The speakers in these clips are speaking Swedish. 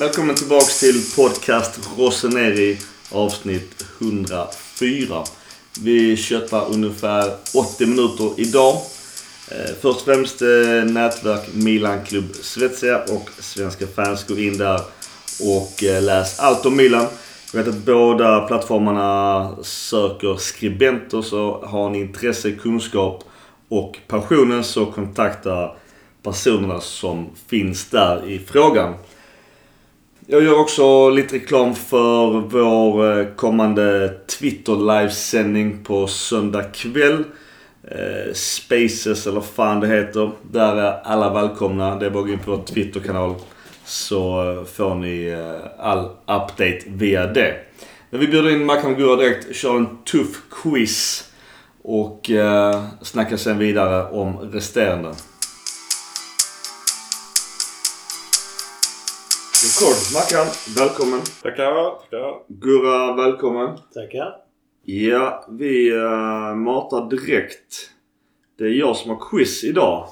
Välkommen tillbaks till podcast Roseneri avsnitt 104. Vi köttar ungefär 80 minuter idag. Eh, först och främst eh, nätverk Milan Klubb Svezia och Svenska fans. Gå in där och eh, läs allt om Milan. Jag vet att båda plattformarna söker skribenter så har ni intresse, kunskap och passionen så kontakta personerna som finns där i frågan. Jag gör också lite reklam för vår eh, kommande Twitter livesändning på söndag kväll. Eh, Spaces eller fan det heter. Där är alla välkomna. Det är bara att gå in på vår Twitterkanal. Så eh, får ni all update via det. Men vi bjuder in Mackan Gurra direkt, kör en tuff quiz. Och eh, snackar sen vidare om resterande. Rekord. Mackan, välkommen. Tackar, tackar. Gurra, välkommen. Tackar. Ja, vi uh, matar direkt. Det är jag som har quiz idag.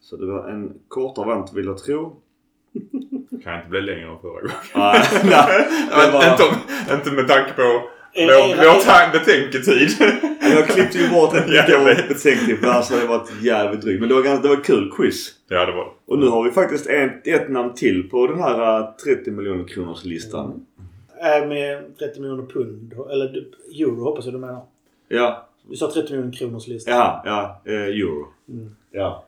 Så det var en kortare variant vill jag tro. Kan inte bli längre än förra gången. Nej, nej, det var- inte, om- inte med tanke på Är- vår tan- betänketid. Jag klippte ju bort jag mycket vet. betänkligt för annars hade det varit jävligt drygt. Men det var, ganska, det var kul quiz. ja, det var det. Och nu har vi faktiskt ett, ett namn till på den här uh, 30 miljoner kronors listan. Äh, med 30 miljoner pund. Eller euro hoppas jag du menar. Ja, Du sa 30 miljoner kronors lista. ja, ja. eh, euro. Mm. Ja.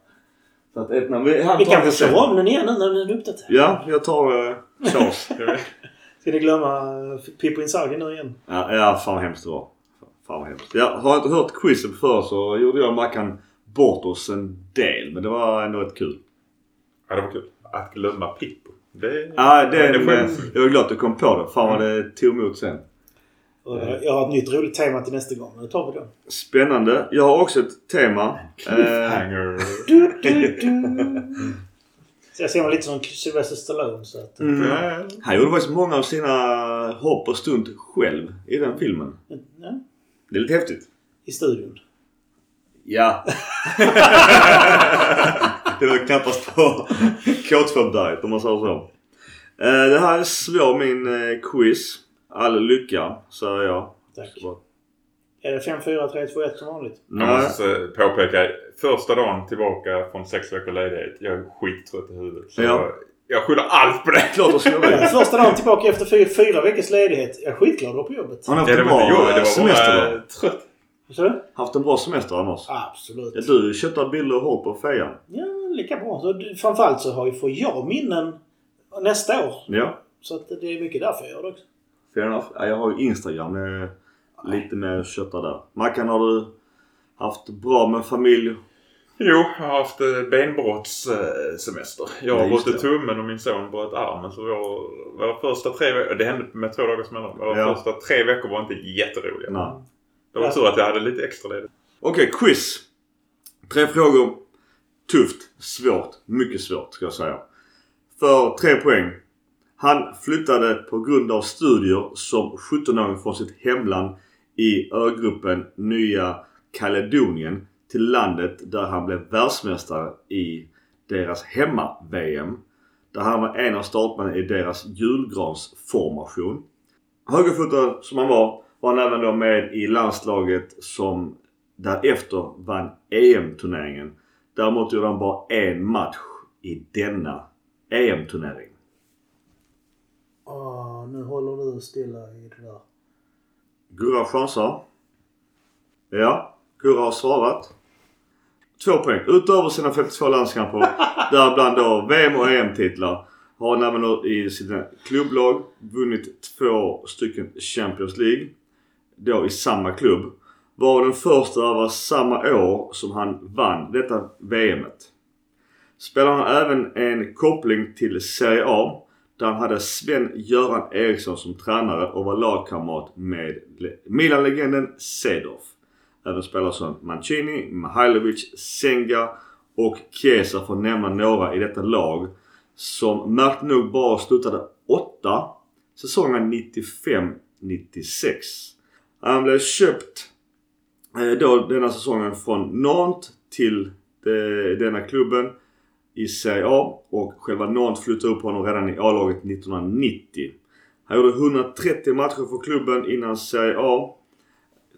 Så att ett namn. Vi, han Vi kanske kör om den igen nu när den är uppdaterad. Ja, jag tar uh, Charles. Ska ni glömma eh, Pippo Inzaghi nu igen? Ja, ja fan vad hemskt det var. Fan vad hemskt. Jag har inte hört quizen förr så gjorde jag och Mackan bort oss en del. Men det var ändå rätt kul. Ja, det var kul. Att glömma Pippo. Det, Ja, det, det men, skäms. jag är glad att du kom på det. Fan vad det tog emot sen. Och jag har ett nytt roligt tema till nästa gång. Nu tar vi det. Spännande. Jag har också ett tema. Eh, Cliffhanger. Du, du, du. Så jag ser mig lite som Sylvester Stallone. Så att, mm, Ja, han gjorde faktiskt många av sina hopp och stunt själv i den filmen. ja, Det är lite häftigt. I studion. Ja. det var knappast på K2-berget om man säger så. Eh, Det här är svår min eh, quiz. All lycka, säger jag. Tack. Är det 5, 4, 3, 2, 1 som vanligt? Jag Nej. måste påpeka. Första dagen tillbaka från sex veckor ledighet. Jag är skittrött i huvudet. Så Ja. jag, jag skyller allt på det. Klart det. Första dagen tillbaka efter fyra, fyra veckors ledighet. Jag är skitglad att vara på jobbet. Har ni haft Ja, det en bra jag. Det eh, var semester då? trött. Så du? Haft en bra semester annars? Absolut. Ja, du köttar bilder och håll på fejan. Ja, lika bra. Så, framförallt så har ju, får jag minnen nästa år. Ja, Så att det är mycket därför jag gör det också. fair enough. Ja, jag har ju Instagram. Är lite mer köttar där. Mackan, har du haft bra med familj? Jo, jag har haft eh, benbrottssemester. Jag Ja, har brutit tummen och min son bröt armen. Så våra, våra första tre veckor, det hände med två dagars mellanrum. Våra Ja. första tre veckor var inte jätteroliga. Nej. Det var tur att jag hade lite extra ledigt. Okej, quiz. Tre frågor. Tufft. Svårt. Mycket svårt ska jag säga. För tre poäng. Han flyttade på grund av studier som 17-åring från sitt hemland i ögruppen Nya Kaledonien till landet där han blev världsmästare i deras hemma-VM. Där han var en av startmännen i deras julgransformation. Högerfotad som han var var han även då med i landslaget som därefter vann EM-turneringen. Däremot gjorde han bara en match i denna EM-turnering. Ah, nu håller du stilla i det där. Gurra chansar. Ja, Gurra har svarat. Två poäng. Utöver sina 52 landskamper, däribland då VM och EM-titlar, har han även då i sina klubblag vunnit två stycken Champions League. Då i samma klubb. Var den första var samma år som han vann detta VMet. Spelar han även en koppling till Serie A där han hade Sven-Göran Eriksson som tränare och var lagkamrat med Milan-legenden Sedorf. Även spelare som Mancini, Mihailovic, Senga och Chiesa för att nämna några i detta lag. Som märkt nog bara slutade åtta säsongen 95-96. Han blev köpt eh, då denna säsongen från Nantes till de, denna klubben i Serie A och själva Nantes flyttade upp honom redan i A-laget 1990. Han gjorde 130 matcher för klubben innan Serie A.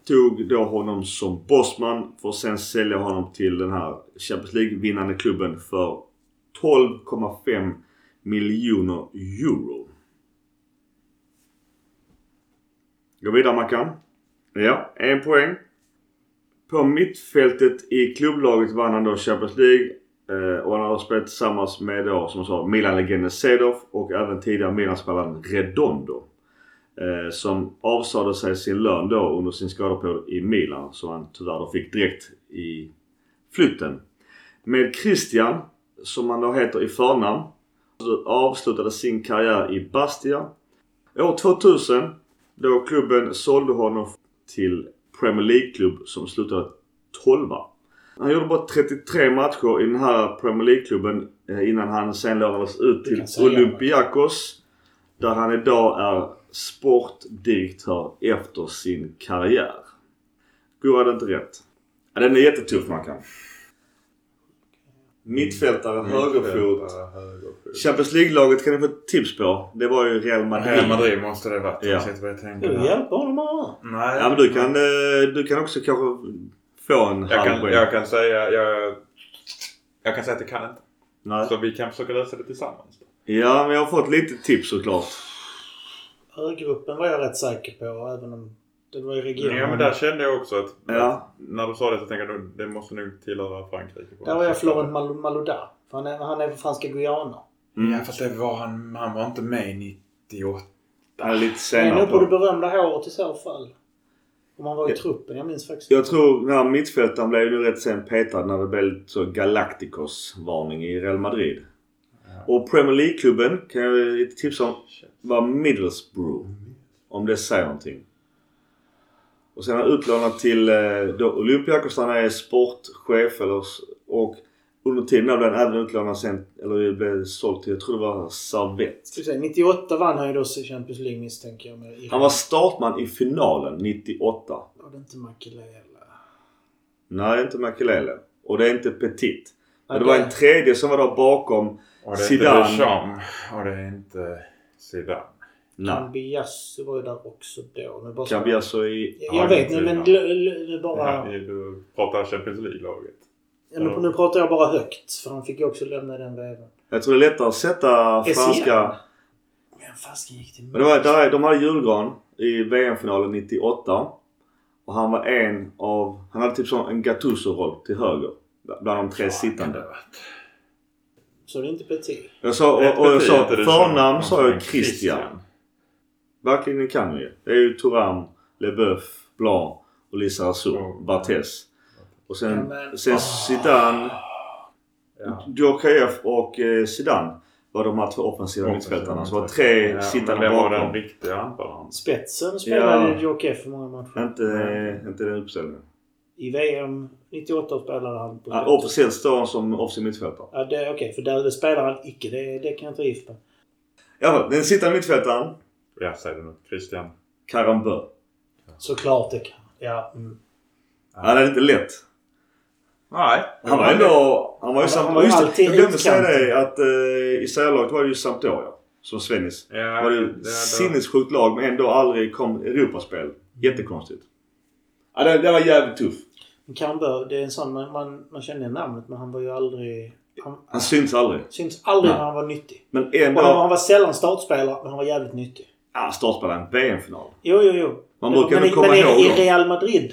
Tog då honom som bossman för att sen sälja honom till den här Champions League-vinnande klubben för 12,5 miljoner euro. Gå vidare Mackan. Ja, en poäng. På mittfältet i klubblaget vann han då Champions League. Eh, och han har spelat tillsammans med då, som jag sa, Milan-legenden Sedov och även tidigare Milan-spelaren Redondo. Eh, som avsade sig sin lön då under sin skadeperiod i Milan. Som han tyvärr då fick direkt i flytten. Med Christian, som han då heter i förnamn, avslutade sin karriär i Bastia. År 2000, då klubben sålde honom till Premier League-klubb som slutade 12 han gjorde bara 33 matcher i den här Premier League-klubben eh, innan han sen lånades ut till Olympiakos. Där han idag är sportdirektör efter sin karriär. Går det inte rätt? Ja, den är jättetuff Mackan. Mittfältare, högerfot. Mittfältare, högerfot. Champions League-laget kan ni få ett tips på. Det var ju Real Madrid. Real Madrid måste det varit. Ja. Jag sitter och tänker Du hjälper honom bara. Nej. Ja men du kan, eh, du kan också kanske få en Jag halv kan, poäng. jag kan säga... Jag, jag kan säga att jag kan inte. Nej. Så vi kan försöka lösa det tillsammans. Ja men jag har fått lite tips såklart. Örgruppen var jag rätt säker på även om det var i regionen. Ja men där kände jag också att... Ja. När du sa det så tänkte jag att det måste nog tillhöra Frankrike. Där var jag Florent Mal- Malouda. För han är, han är från franska Guyana. Mm. Ja fast det var han... Han var inte med 98. Han är lite Det är senare nog på det berömda håret i så fall. Om han var i Ja. truppen. Jag minns faktiskt Jag tror den här mittfältaren blev ju rätt sen petad när det blev lite så Galacticos-varning i Real Madrid. Och Premier League-klubben kan jag ge ett tips om var Middlesbrough. Om det säger någonting. Och sen är han utlånad till eh, då Olympiakos han är sportchef eller, och under tiden blev han även utlånad sen, eller blev såld till, jag tror det var säga, 98 vann han ju då Champions League misstänker jag. Med Han var startman i finalen 98. Var det inte Makelele? Nej, inte Makelele. Och det är inte Petit. Men det Ja, var en tredje som var där bakom. Och det är Zidane. inte Deschamps. Och det är inte Zidane. Cambiasso var ju där också då. Cambiasso i... Jag, jag vet nu men bara... Ja, du pratar Champions League-laget. Ja, nu, nu pratar jag bara högt. För han fick ju också lämna den väven. Jag tror det är lättare att sätta franska... Men fasken gick till Men det var, där, är- de hade julgran i VM-finalen 98. Och han var en av... Han hade typ som en Gattuso-roll till höger. Bland de tre sittande. Så det är inte Petit. Jag sa, och, och jag sa förnamn sa jag Christian. Verkligen kan ju. Det är ju Thuram, Leboeuf, Blanc och Lizarazu. Och- Barthez. Och sen, Ja, men- sen Zidane, Ja. Djorkaeff och eh, Zidane var de här två offensiva mittfältarna. Så var tre Ja, sittande men vem var den bakom. riktiga anfallaren? Spetsen spelade Ja. ja. Joker för många matcher. Inte, eh, inte den uppställningen. I VM 98 spelade han på Ja, officiellt står han som offensiv mittfältare. Ja, det, okej. för där det spelar han icke. Det, det kan jag inte gifta. Ja, den sittande mittfältaren, Ja, säg det nu. Christian. Karambö. Såklart det kan. Ja. Mm. Han är inte lätt. Nej. Han var ändå... Han var ju Han var- samt, han var ju just det, Jag glömde säga det att uh, i serielaget var det ju Sampdoria. Som Svennis. Ja, var det- det- sinnessjukt lag men ändå aldrig kom Europaspel. Jättekonstigt. Ja, det, det var jävligt tufft. Men Karambö, det är en sån man, man, man känner namnet men han var ju aldrig... Han Han syns aldrig. syns aldrig Nej. när han var nyttig. Men Och han, ändå... han var sällan startspelare men han var jävligt nyttig. Ja, startspelade en VM-final. Jo, jo, jo. Man brukar men ändå i- komma men ihåg i, i. Real Madrid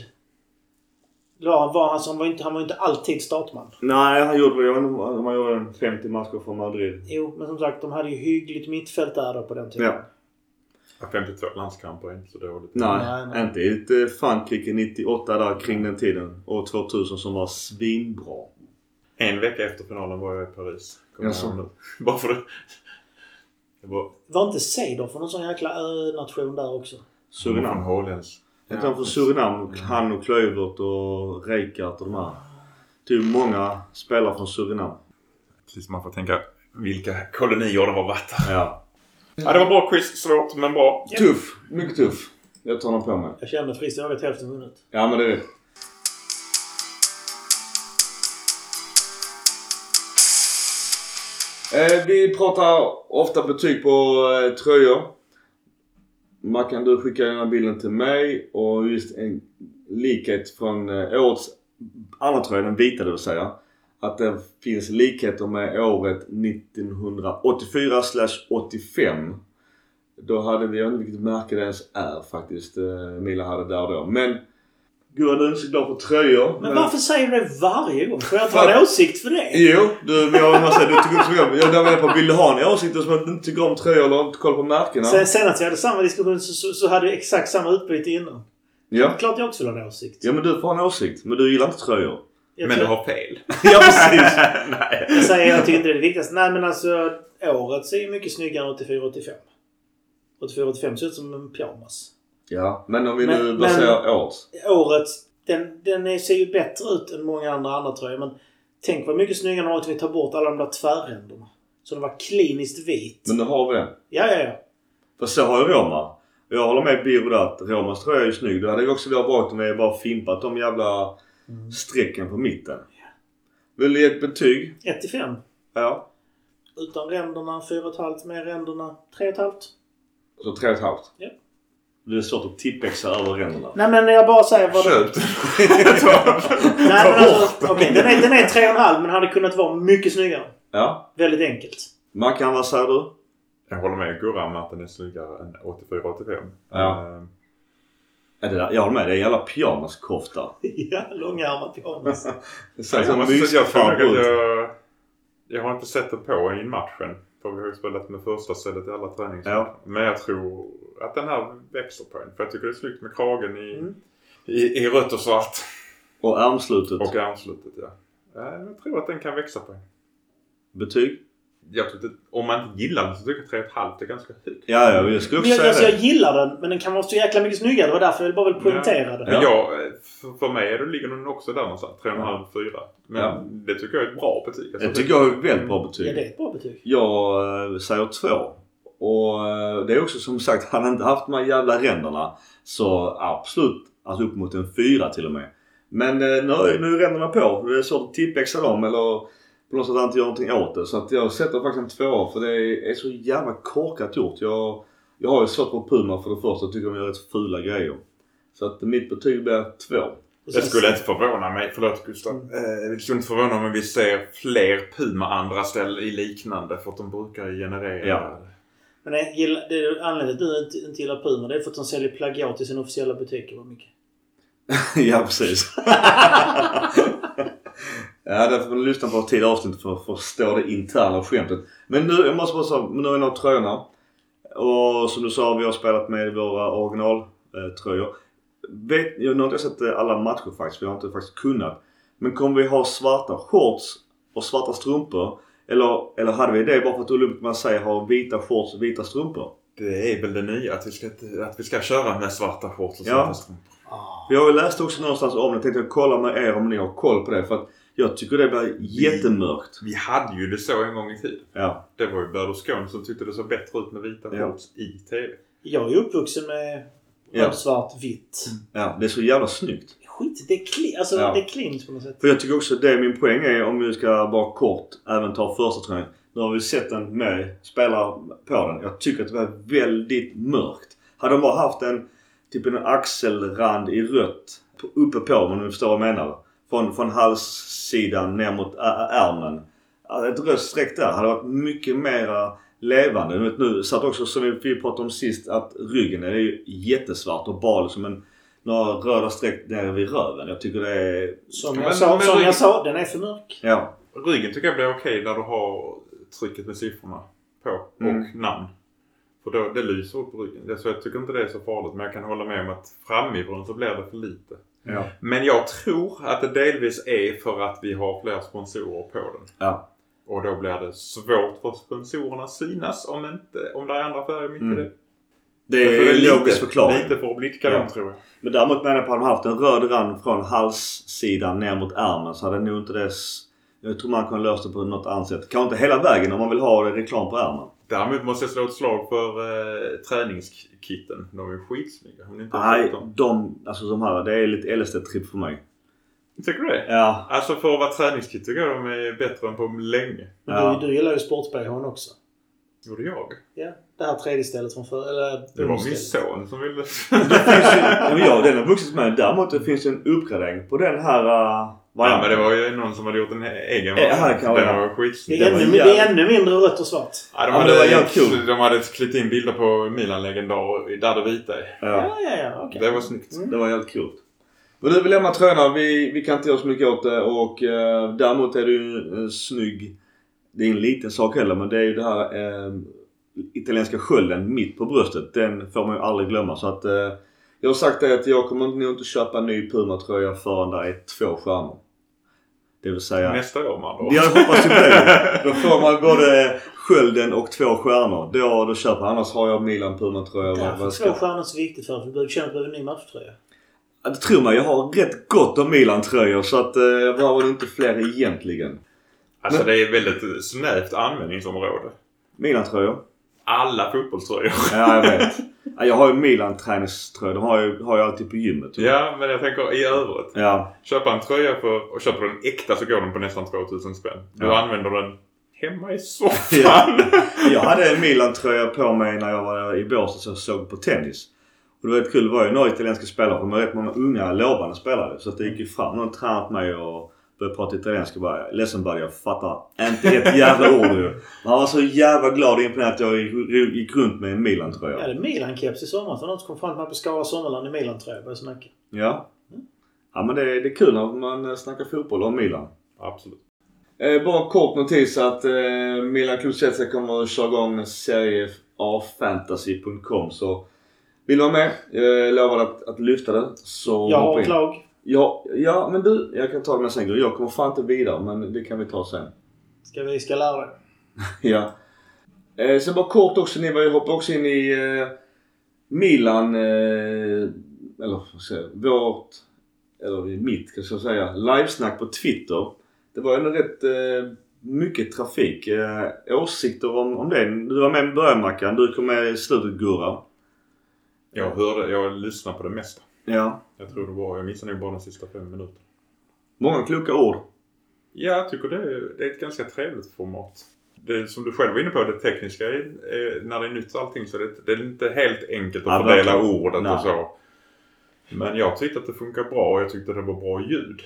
var, var han, så han, var inte, han var inte alltid startman. Nej, han gjorde väl... Jag vet inte om han gjorde en 50 matcher för Madrid. Jo, men som sagt de hade ju hyggligt mittfält där då på den tiden. Ja. Ja, 52 landskamper är inte så dåligt. Nej, Nej, nej. inte i ett eh, Frankrike 98 där kring den tiden. År 2000 som var svinbra. En vecka efter finalen var jag i Paris. Jaså? Bara för det. Det var... Var inte Seydorf från någon sån jäkla ö-nation där också? Från Surinam. Holländsk. Jag tar från Surinam. Han och Klövert och Reikart och de här. Typ många spelare från Surinam. Precis, man får tänka vilka kolonier det har varit. Ja. Ja, det var bra quiz. Svårt, men bra. Tuff. Mycket tuff. Jag tar den på mig. Jag kände friskt jag vet hälften vunnit. Ja men det är det. Eh, vi pratar ofta betyg på eh, tröjor. Mackan, du skickar den här bilden till mig och just en likhet från eh, årets andra tröja, den vita det vill säga. Att det finns likheter med året 1984 85. Då hade vi, jag vet inte vilket märke det ens är faktiskt, eh, Mila hade där då. Men Gud, du är inte så glad på tröjor. Men varför säger du det varje gång? Får jag För ta en åsikt för det? Jo, du, men jag måste säga, du tycker inte så mycket om... Jag menar på, vill du ha en åsikt som att du inte tycker om tröjor eller inte koll på märkena? Sen, senast vi hade samma diskussion så, så, så hade vi exakt samma utbyte innan. Ja. Klart jag också vill ha en åsikt. Ja men du får ha en åsikt. Men du gillar inte tröjor. Jag, Men du har fel. ja precis. Nej. jag säger jag tycker inte det är det viktigaste. Nej men alltså året ser ju mycket snyggare än 84-85. 84-85 ser ut som en pyjamas. Ja, men om vi Men- nu baserar året. Årets, den, den ser ju bättre ut än många andra andra tröjor. Men tänk vad mycket snyggare den att vi tar bort alla de där tvärränderna. Så den var kliniskt vit. Men nu har vi den. Ja, ja, ja. För så har ju Roma. Jag håller med Biro där att Romas tröja är ju snygg. Det hade ju också varit bra om vi bara fimpat de jävla Mm. strecken på mitten. Vill du ge ett betyg? 1 till 5. Ja. Utan ränderna 4,5 med ränderna 3,5. Så tre och ett halvt. Ja. Det är svårt att tippexa över ränderna. Nej men jag bara säger vad. Köp Nej men alltså, okej, den är, den är 3,5 men hade kunnat vara mycket snyggare. Ja. Väldigt enkelt. Mackan, vad säger du? Jag håller med Gurra med att den är snyggare än 84-85. Ja. Eh, Ja, det där, jag håller med. Det är en jävla pyjamaskofta. ja, långärmad pyjamas. Jag, som måste, jag, jag, jag har inte sett det på i matchen. För vi har ju spelat med första stället i alla träningar. Ja. Men jag tror att den här växer på en. För jag tycker det är snyggt med kragen i, Mm. i, i rött och svart. Och armslutet. Och armslutet ja. Ja, Jag tror att den kan växa på en. Betyg? Jag tyckte, om man inte gillar den så tycker jag 3,5 är ganska högt. Ja, ja. Jag skulle Men också jag, säga alltså, det. jag gillar den men den kan vara så jäkla mycket snyggare. Det var därför jag bara vill poängtera det. Men jag, för, för mig är det, ligger den också där någonstans. 3,5-4. Men Ja. det tycker jag är ett bra betyg. Alltså, Det tycker jag är ett väldigt bra betyg. Ja, det är ett bra betyg. Jag eh, säger två. Och eh, det är också som sagt, hade han inte haft de här jävla ränderna så absolut, alltså upp mot en fyra till och med. Men eh, nu, är- nu är ränderna på. Det är svårt att tippexa dem eller på något sätt inte göra någonting åt det. Så att jag sätter faktiskt en tvåa för det är, så jävla korkat gjort. Jag, jag har ju svårt på Puma för det första. Jag tycker de gör rätt fula grejer. Så att mitt betyg blir två. Det skulle inte förvåna mig, förlåt Gustav. Mm. Eh, det skulle inte förvåna mig om vi ser fler Puma andra ställen i liknande för att de brukar generera. Ja. Men jag gillar, det anledningen till att du inte, gillar Puma det är för att de säljer plagiat i sina officiella butiker. Vad mycket. ja precis. ja därför får man lyssna på tid avsnitt för att förstå det interna skämtet. Men nu, jag måste bara säga, nu är nog tröjorna. Och som du sa, vi har spelat med våra originaltröjor. Vet, jag har inte sett alla matcher faktiskt, jag har inte faktiskt kunnat. Men kommer vi ha svarta shorts och svarta strumpor? Eller, eller hade vi det bara för att Olympic Marseille har vita shorts och vita strumpor? Det är väl det nya, att vi ska, att vi ska köra med svarta shorts och Ja. svarta strumpor. Ah. Jag har ju läst också någonstans om det. Jag tänkte kolla med er om ni har koll på det. För att jag tycker det blir jättemörkt. Vi hade ju det så en gång i tiden. Ja. Det var ju Berlusconi som tyckte det såg bättre ut med vita Ja. shorts i TV. Jag är uppvuxen med Ja. svart, vitt. ja. Det är så jävla snyggt. Skit, det är, clean, alltså, Ja. det är clean på något sätt. För jag tycker också det min poäng är om vi ska vara kort även ta första tröjan. Nu har vi sett den med spelare på den. Jag tycker att det var väldigt mörkt. Hade de bara haft en typ en axelrand i rött uppe på om du förstår vad jag menar. Från, från halssidan ner mot ärmen. Ett rött streck där hade varit mycket mera levande. Nu satt också som vi pratade om sist att ryggen är ju jättesvart och bara liksom en några röda streck nere vid röven. Jag tycker det är... Som, Men- jag, sa, men som rygg- jag sa, den är för mörk. Ja. Ryggen tycker jag blir okej där du har trycket med siffrorna på och Mm. namn. För då, det lyser upp på ryggen. Det- Så jag tycker inte det är så farligt. Men jag kan hålla med om att framifrån så blir det för lite. Ja. Men jag tror att det delvis är för att vi har fler sponsorer på den. Ja. Och då blir det svårt för sponsorerna synas om, inte, om det är andra färger mitt Mm. i det. Det är en lite- logisk förklaring. Lite för blidkanon Ja. tror jag. Men däremot menar jag på att de haft en röd rand från halssidan ner mot ärmen så hade nog inte det... Jag tror man kan lösa det på något annat sätt. Kanske inte hela vägen om man vill ha reklam på ärmen. Däremot måste jag slå ett slag för eh, träningskitten. De är skitsnygga. Ni inte Nej, de, alltså de här, det är lite LSD-tripp för mig. Tycker du det? Ja. Alltså för att vara träningskit tycker jag de är bättre än på länge. Ja. du, du gillar ju sport-bhn också. Gjorde jag? Ja. Det här tredje stället från förr. Eller Det var min son som ville... Ju, ja, men ja, den har vuxit med. Däremot det finns en uppgradering på den här uh, Ja varianten. men det var ju någon som hade gjort en egen Ja, här kan Den var Det skitsnygg. är, Det var ännu, det är ännu mindre rött och svart. Ja, de, Ja, hade, det var kul. de hade klippt in bilder på Milan-legendar där det vita är. Ja, Ja, ja, ja. Okej. Det var snyggt. Mm. det var jävligt coolt. Men du, vi lämnar tröjorna. Vi, vi kan inte göra så mycket åt det och uh, däremot är det ju en snygg... Det är en liten sak heller men det är ju det här eh, italienska skölden mitt på bröstet. Den får man ju aldrig glömma så att eh, jag har sagt det att jag kommer nog inte köpa en ny Puma-tröja förrän det är två stjärnor. Det vill säga... Nästa år med andra ord. Jag hoppas ju på det. Då får man både skölden och två stjärnor. Då, då köper jag. Annars har jag Milan Puma-tröja. Därför är två stjärnor så viktigt för. För du känner att du behöver en ny matchtröja. Ja, det tror man. Jag har rätt gott om Milan-tröjor så att eh, jag behöver inte fler egentligen. Alltså det är väldigt snävt användningsområde. Milan-tröjor? Alla fotbollströjor. Ja, jag vet. Ja, jag har ju Milan-träningströjor. De har, ju, har jag alltid på gymmet. Ja, men jag tänker i övrigt. Ja. Köpa en tröja för, och köper du den äkta så går den på nästan 2000 spänn. Du Ja. använder den hemma i soffan. Jag hade en Milan-tröja på mig när jag var i Båstad och såg på tennis. Och det var rätt kul. Det var ju några italienska spelare. De var rätt många unga lovande spelare. Så att det gick ju fram någon tränat mig och började prata italienska. och Bara, Ledsen buddy, jag fattar inte ett jävla ord. Men han var så jävla glad och imponerad att jag gick- gick runt med en Jag Milan-tröja. hade Milan-keps i somras. Det var någon som kom fram till mig på Skara Sommarland i Milan-tröja och började snacka. Ja. Ja men det, det är kul när man snackar fotboll om Milan. Absolut. Eh, bara en kort notis att eh, Milan Kulusevski kommer att köra igång Serie A-fantasy.com så vill du vara med, jag lovar att, att lyfta det. Så Jag har ett in. lag. Ja, ja men du, jag kan ta det med sen. Jag kommer fan inte vidare men det kan vi ta sen. Ska vi ska lära dig. ja. Eh, sen bara kort också, ni var ju hoppade också in i eh, Milan, eh, eller vad säger jag, vårt, eller mitt ska jag säga, livesnack på Twitter. Det var ändå rätt eh, mycket trafik. Eh, åsikter om, om det? Du var med i början Mackan, du kom med i slutet Gurra. Jag hörde, jag lyssnade på det mesta. Ja. Jag tror det var, jag missade nog bara de sista fem minuterna. Många kloka ord. Ja, jag tycker det är, det är ett ganska trevligt format. Det som du själv var inne på, det tekniska, är, är, när det är nytt allting så det, det är inte helt enkelt att Ja, fördela ordet Nej. och så. Men jag tyckte att det funkar bra och jag tyckte att det var bra ljud.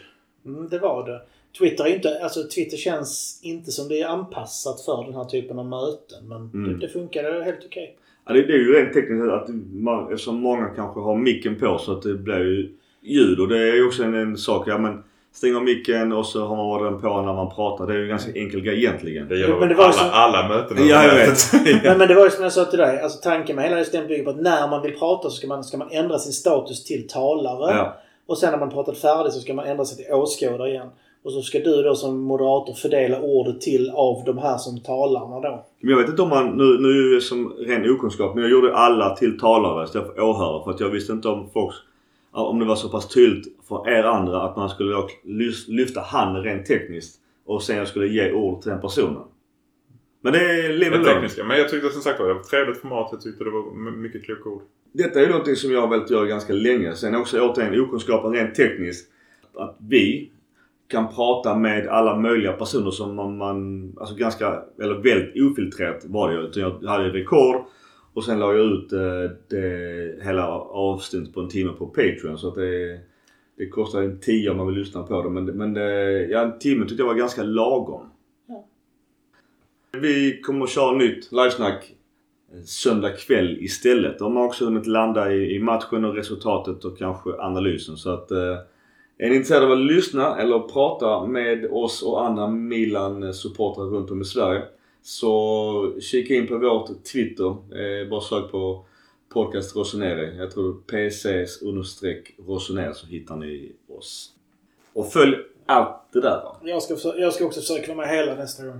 Mm, det var det. Twitter är inte... Alltså Twitter känns inte som det är anpassat för den här typen av möten. Men Mm. det, det funkade helt okej. Ja, det, det är ju rent tekniskt att man, eftersom många kanske har micken på så att det blir ju ljud. Och det är ju också en, en sak. Ja men stäng av micken och så har man den på när man pratar. Det är ju en ganska enkel grej egentligen. Det gäller Men det var alla, som- alla möten. Ja, jag vet. Men, men det var ju som jag sa till dig. Alltså tanken med hela systemet bygger på att när man vill prata så ska man, ska man ändra sin status till talare. Ja. Och sen när man pratat färdigt så ska man ändra sig till åskådare igen. Och så ska du då som moderator fördela ordet till av de här som talarna då. Men jag vet inte om man, nu, nu är det som ren okunskap, men jag gjorde alla till talare istället för åhörare. För att jag visste inte om folk, om det var så pass tydligt för er andra att man skulle lyfta handen rent tekniskt. Och sen jag skulle ge ord till den personen. Men det är live Det tekniska. Men jag tyckte som sagt var det var ett trevligt format. Jag tyckte det var mycket kloka ord. Detta är ju någonting som jag har velat göra ganska länge. Sen också återigen okunskapen rent tekniskt. Att vi kan prata med alla möjliga personer som man, man alltså ganska, eller väldigt ofiltrerat var det. Utan Jag hade rekord och sen la jag ut eh, det, hela avsnittet på en timme på Patreon. Så att det, det kostar en tio om man vill lyssna på det. Men, men det, ja, en timme tyckte jag var ganska lagom. Ja. Vi kommer att köra nytt livesnack söndag kväll istället. De har också hunnit landa i, i matchen och resultatet och kanske analysen. Så att eh, är ni intresserade av att lyssna eller prata med oss och andra Milan-supportrar runt om i Sverige så kika in på vårt Twitter. Eh, bara sök på podcast Rossoneri. Jag tror PCs understreck Rossoneri så hittar ni oss. Och följ allt det där va. Jag ska, jag ska också försöka vara med hela nästa gång.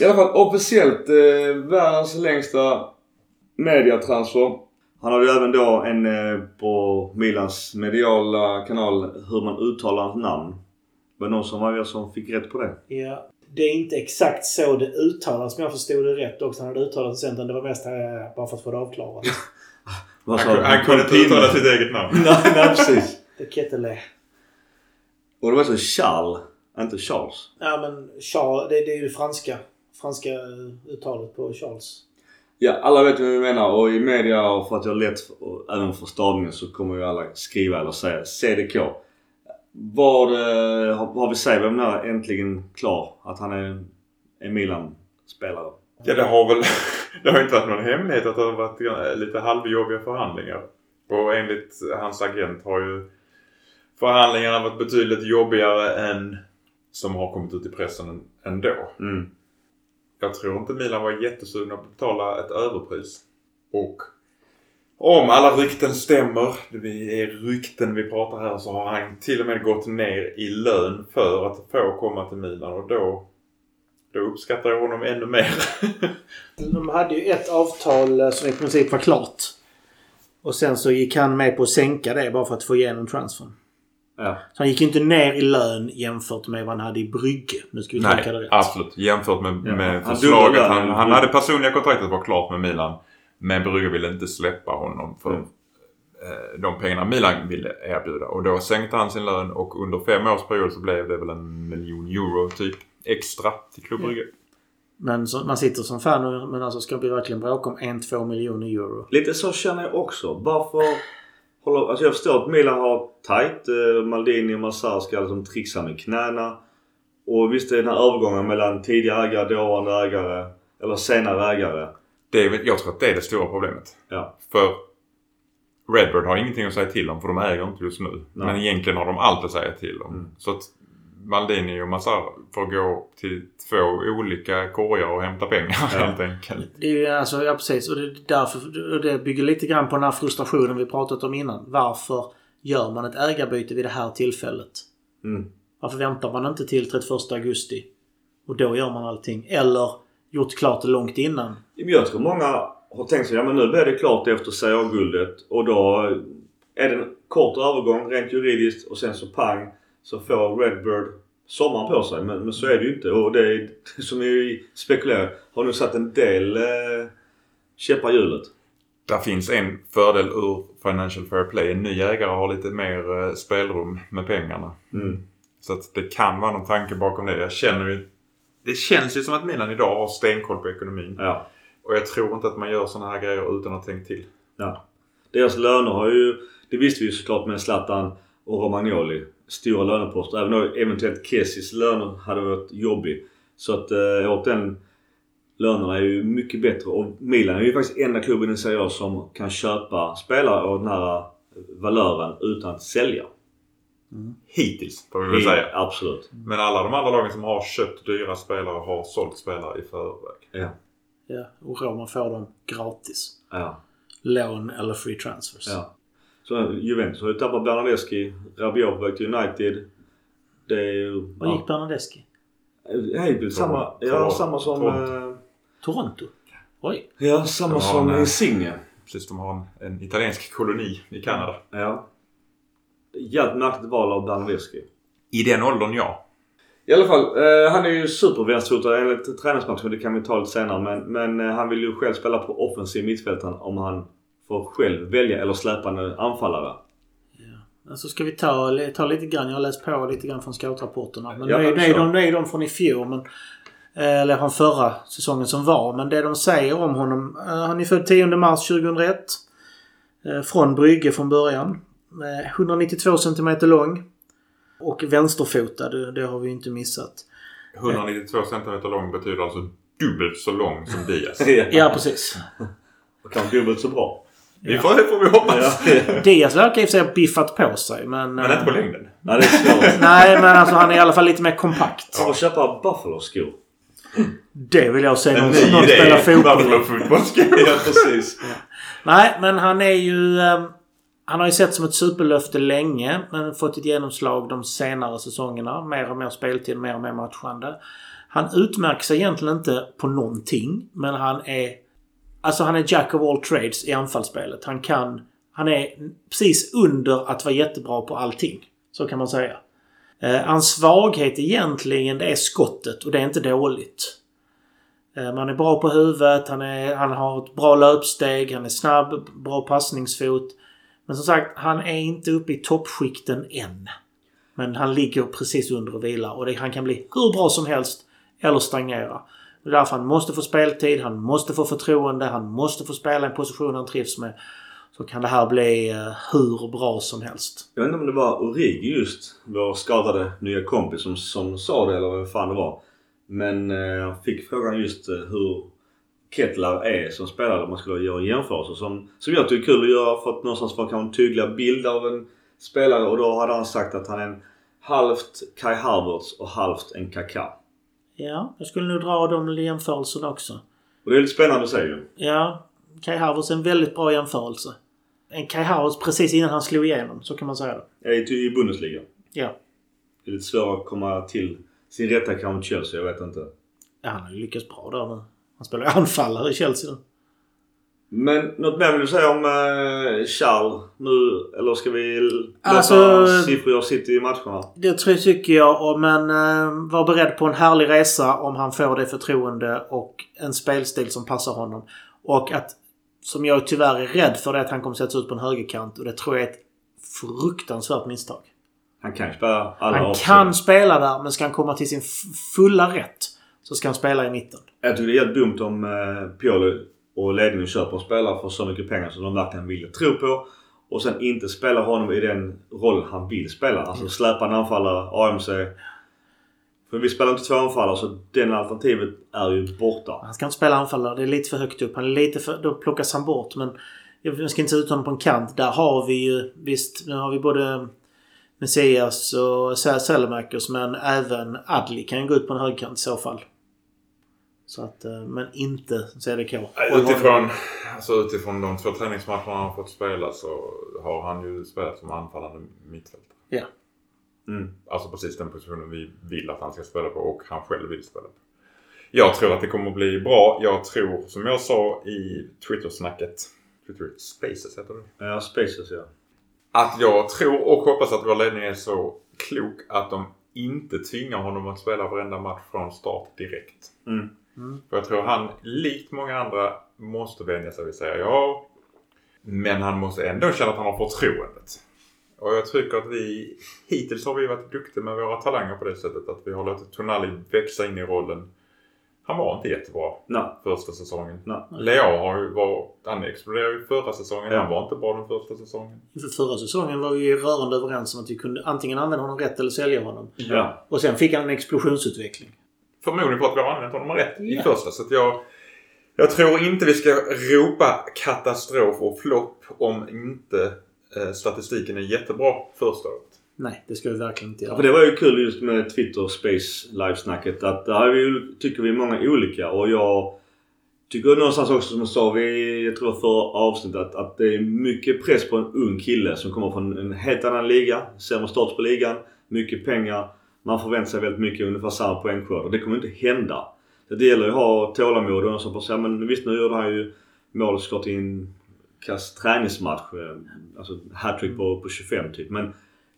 I alla fall officiellt eh, världens längsta mediatransfer. Han hade ju även då en eh, på Milans mediala kanal hur man uttalar hans namn. Var det någon som var som fick rätt på det? Ja. det är inte exakt så det uttalas, men jag förstod det rätt också. Han hade uttalat det sen. utan Det var mest eh, bara för att få det avklarat. Vad sa Han, du? han kunde inte uttala sitt eget namn. Nej, nej precis. Det Ketele. Och det var så Charles, inte Charles. Ja men Charles, det, det är ju det franska. Franska eh, uttalet på Charles. Ja, alla vet vad vi menar och i media och för att jag lätt och även för stavningen så kommer ju alla skriva eller säga CDK. Vad eh, har, vi sagt vem är äntligen klar? Att han är en Milan-spelare? Ja, det har väl det har inte varit någon hemlighet att det har varit lite halvjobbiga förhandlingar. Och enligt hans agent har ju förhandlingarna varit betydligt jobbigare än som har kommit ut i pressen ändå. Mm. Jag tror inte Milan var jättesugna på att betala ett överpris. Och om alla rykten stämmer, det är rykten vi pratar här, så har han till och med gått ner i lön för att få komma till Milan och då, då uppskattar jag honom ännu mer. De hade ju ett avtal eh, som i princip var klart. Och sen så gick han med på att sänka det bara för att få igenom transfern. Ja. Så han gick ju inte ner i lön jämfört med vad han hade i Brygge. Nu ska vi tolka det rätt. absolut. Jämfört med, Ja. med Han förslaget. Han, han hade personliga kontraktet var klart med Milan. Men Brygge ville inte släppa honom för Mm. eh, de pengarna Milan ville erbjuda. Och då sänkte han sin lön och under fem års period så blev det väl en miljon euro typ extra till Klubb Ja. Brygge. Men så, man sitter som fan och men alltså ska vi verkligen bråka om en, två miljoner euro? Lite så känner jag också. Varför håller... Alltså jag förstår att Milan har tight. Eh, Maldini och Massar ska liksom trixa med knäna. Och visst är den här övergången mellan tidigare ägare, dåvarande ägare eller senare ägare. Det är, jag tror att det är det stora problemet. Ja. För Redbird har ingenting att säga till om för de äger inte just nu. Nej. Men egentligen har de allt att säga till om. Mm. Så att Maldini och Massar får gå till två olika korgar och hämta pengar Ja. helt enkelt. Det är ju alltså, ja precis. Och det, är därför, och det bygger lite grann på den här frustrationen vi pratat om innan. Varför gör man ett ägarbyte vid det här tillfället? Mm. Varför väntar man inte till 31 augusti? Och då gör man allting. Eller gjort klart det långt innan. Jag tror många har tänkt sig ja men nu blir det klart efter CA-guldet och då är det en kort övergång rent juridiskt och sen så pang så får Redbird sommaren på sig. Men, men så är det ju inte och det är som vi spekulerar har nu satt en del eh, käppar i hjulet. Där finns en fördel ur Financial Fair Play. En ny ägare har lite mer eh, spelrum med pengarna. Mm. Så att det kan vara någon tanke bakom det. Jag känner ju... Det känns ju som att Milan idag har stenkoll på ekonomin. Ja. Och jag tror inte att man gör sådana här grejer utan att tänkt till. ja. Deras löner har ju, det visste vi ju såklart med Zlatan och Romagnoli. Stora löneposter. Även om eventuellt Kessis löner hade varit jobbig. Så att eh, åt den lönerna är ju mycket bättre. Och Milan är ju faktiskt enda klubben i Serie A som kan köpa spelare av den här valören utan att sälja. Hittills, får vi väl säga. Absolut. Men alla de andra lagen som har köpt dyra spelare har sålt spelare i förväg. Ja. Ja, och Roma får dem gratis. Ja. Lån eller free transfers. ja. Så Juventus har ju tappat Bernadeschi. Rabiot på väg till United. Det är ju... Vad gick Bernadeschi? Hej, samma, ja, samma som... Toronto. eh, Toronto? Oj. Ja, samma som en, eh, Insigne. Precis, de har en, en italiensk koloni i Kanada. Ja. Jävligt märkligt val av Bernadeschi. I den åldern, ja. I alla fall, eh, han är ju supervänsterfotad enligt träningsmatchen. Det kan vi ta lite senare. Men, men eh, han vill ju själv spela på offensiv mittfältare om han får själv välja eller släpande anfallare. Alltså ska vi ta, ta lite grann. Jag har läst på lite grann från scoutrapporterna. Men Ja, det, är, det, är de, det är de från i fjol. Men, eh, eller från förra säsongen som var. Men det de säger om honom. eh, Han är född 10 mars 2001. eh, Från Brygge från början. Eh, 192 cm lång. Och vänsterfotad. Det, det har vi inte missat. 192 cm lång betyder alltså dubbelt så lång som Diaz. Ja, precis. Och kanske dubbelt så bra. Vi får, det får vi hoppas. Ja. Diaz verkar i och för sig ha biffat på sig. Men, Men inte på eh, längden. Nej, det är svårt. Nej, men alltså han är i alla fall lite mer kompakt. Han får köpa Buffalo-skor. Det vill jag se någon, någon spela fotboll. Buffalo fotbollsskor. ja, precis. Nej, men han är ju... eh, Han har ju sett som ett superlöfte länge men fått ett genomslag de senare säsongerna. Mer och mer speltid, mer och mer matchande. Han utmärker sig egentligen inte på någonting. Men han är... Alltså han är jack of all trades i anfallsspelet. Han kan... Han är precis under att vara jättebra på allting. Så kan man säga. Eh, hans svaghet egentligen det är skottet och det är inte dåligt. Eh, man är bra på huvudet, han, är, han har ett bra löpsteg, han är snabb, bra passningsfot. Men som sagt, han är inte uppe i toppskikten än. Men han ligger precis under och vilar och det, han kan bli hur bra som helst eller stagnera. Det är därför han måste få speltid, han måste få förtroende, han måste få spela i en position han trivs med. Så kan det här bli eh, hur bra som helst. Jag vet inte om det var Origi just, vår skadade nya kompis som, som sa det eller vad fan det var. Men eh, fick frågan just eh, hur Kettlar är som spelare om man skulle göra jämförelser. Som, som jag tycker är kul att göra för att någonstans få en tydligare bild av en spelare. Och då hade han sagt att han är en halvt Kai Havertz och halvt en Kaká. Ja, jag skulle nog dra de jämförelserna också. Och det är lite spännande att se ju. Ja, Kai Havertz är en väldigt bra jämförelse. En Kai Havertz precis innan han slog igenom, så kan man säga det. I, i Bundesliga. Ja. Det är lite svårare att komma till sin rätta kanske Chelsea, jag vet inte. Ja, han har ju lyckats bra där nu. Han spelar anfallare i Chelsea nu. Men något mer vill du säga om eh, Charles nu? Eller ska vi låta Alltså- siffror göra sitt i matcherna? Det tror, tycker jag. Men eh, var beredd på en härlig resa om han får det förtroende och en spelstil som passar honom. Och att, som jag tyvärr är rädd för, det att han kommer sättas ut på en högerkant. Och det tror jag är ett fruktansvärt misstag. Han kan spela alla Han kan spela där, men ska han komma till sin fulla rätt så ska han spela i mitten. Jag tycker det är helt dumt om eh, Pioli och ledningen köper en spelare för så mycket pengar som de verkligen vill tro på. Och sen inte spela honom i den roll han vill spela. Alltså släpa en anfallare, AMC. För vi spelar inte två anfallare så den alternativet är ju borta. Han ska inte spela anfallare. Det är lite för högt upp. Han är lite för, då plockas han bort. Men jag ska inte ta ut honom på en kant. Där har vi ju... Visst, nu har vi både Messias och Selemakers men även Adli kan ju gå ut på en högkant i så fall. Så att, eh, men inte CDK. Utifrån, alltså utifrån de två träningsmatcherna han fått spela så har han ju spelat som anfallande mittfältare. Ja. Mm. Alltså precis den positionen vi vill att han ska spela på och han själv vill spela på. Jag tror att det kommer att bli bra. Jag tror, som jag sa i Twitter-snacket, Twitter Spaces heter det. Ja, Spaces ja. Att jag tror och hoppas att vår ledning är så klok att de inte tvingar honom att spela varenda match från start direkt. Mm. För jag tror han, likt många andra, måste vänja sig vid säga ja. Men han måste ändå känna att han har förtroendet. Och jag tycker att vi hittills har vi varit duktiga med våra talanger på det sättet att vi har låtit Tonali växa in i rollen. Han var inte jättebra Nej. första säsongen. Nej. Leo har ju var, han exploderade ju förra säsongen. Ja. Han var inte bra den första säsongen. Förra säsongen var vi rörande överens om att vi kunde antingen använda honom rätt eller sälja honom. Ja. Och sen fick han en explosionsutveckling. Förmodligen för att vi har använt honom rätt i Ja. första. Så att jag, jag tror inte vi ska ropa katastrof och flopp om inte eh, statistiken är jättebra första året. Nej, det ska vi verkligen inte Ja, göra. för det var ju kul just med Twitter Space livesnacket att där är vi, tycker vi många olika och jag tycker någonstans också som jag sa vi, jag tror förra avsnittet att, att det är mycket press på en ung kille som kommer från en helt annan liga. Sämre start på ligan. Mycket pengar. Man förväntar sig väldigt mycket ungefär samma poängskörd och det kommer inte hända. Så det gäller ju att ha tålamod och någon som bara säger men visst nu gjorde han ju mål såklart i en kass träningsmatch. Eh, alltså hattrick på, på 25 typ. Men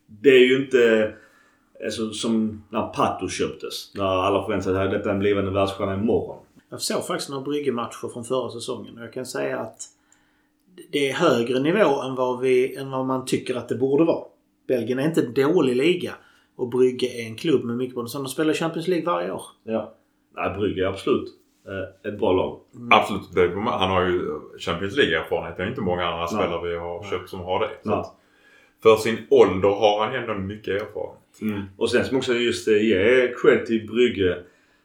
det är ju inte alltså, som när Pato köptes. När alla förväntade sig att detta är en blivande världsstjärna imorgon. Jag såg faktiskt några Brygge-matcher från förra säsongen och jag kan säga att det är högre nivå än vad, vi, än vad man tycker att det borde vara. Belgien är inte en dålig liga och Brygge är en klubb med mycket på De spelar Champions League varje år. Ja. Nej, Brygge är absolut eh, ett bra lag. Absolut. Det, han har ju Champions League-erfarenhet. Det är inte många andra Nej. spelare vi har köpt som har det. Så för sin ålder har han ändå mycket erfarenhet. Och sen som också just eh, ge cred till Brygge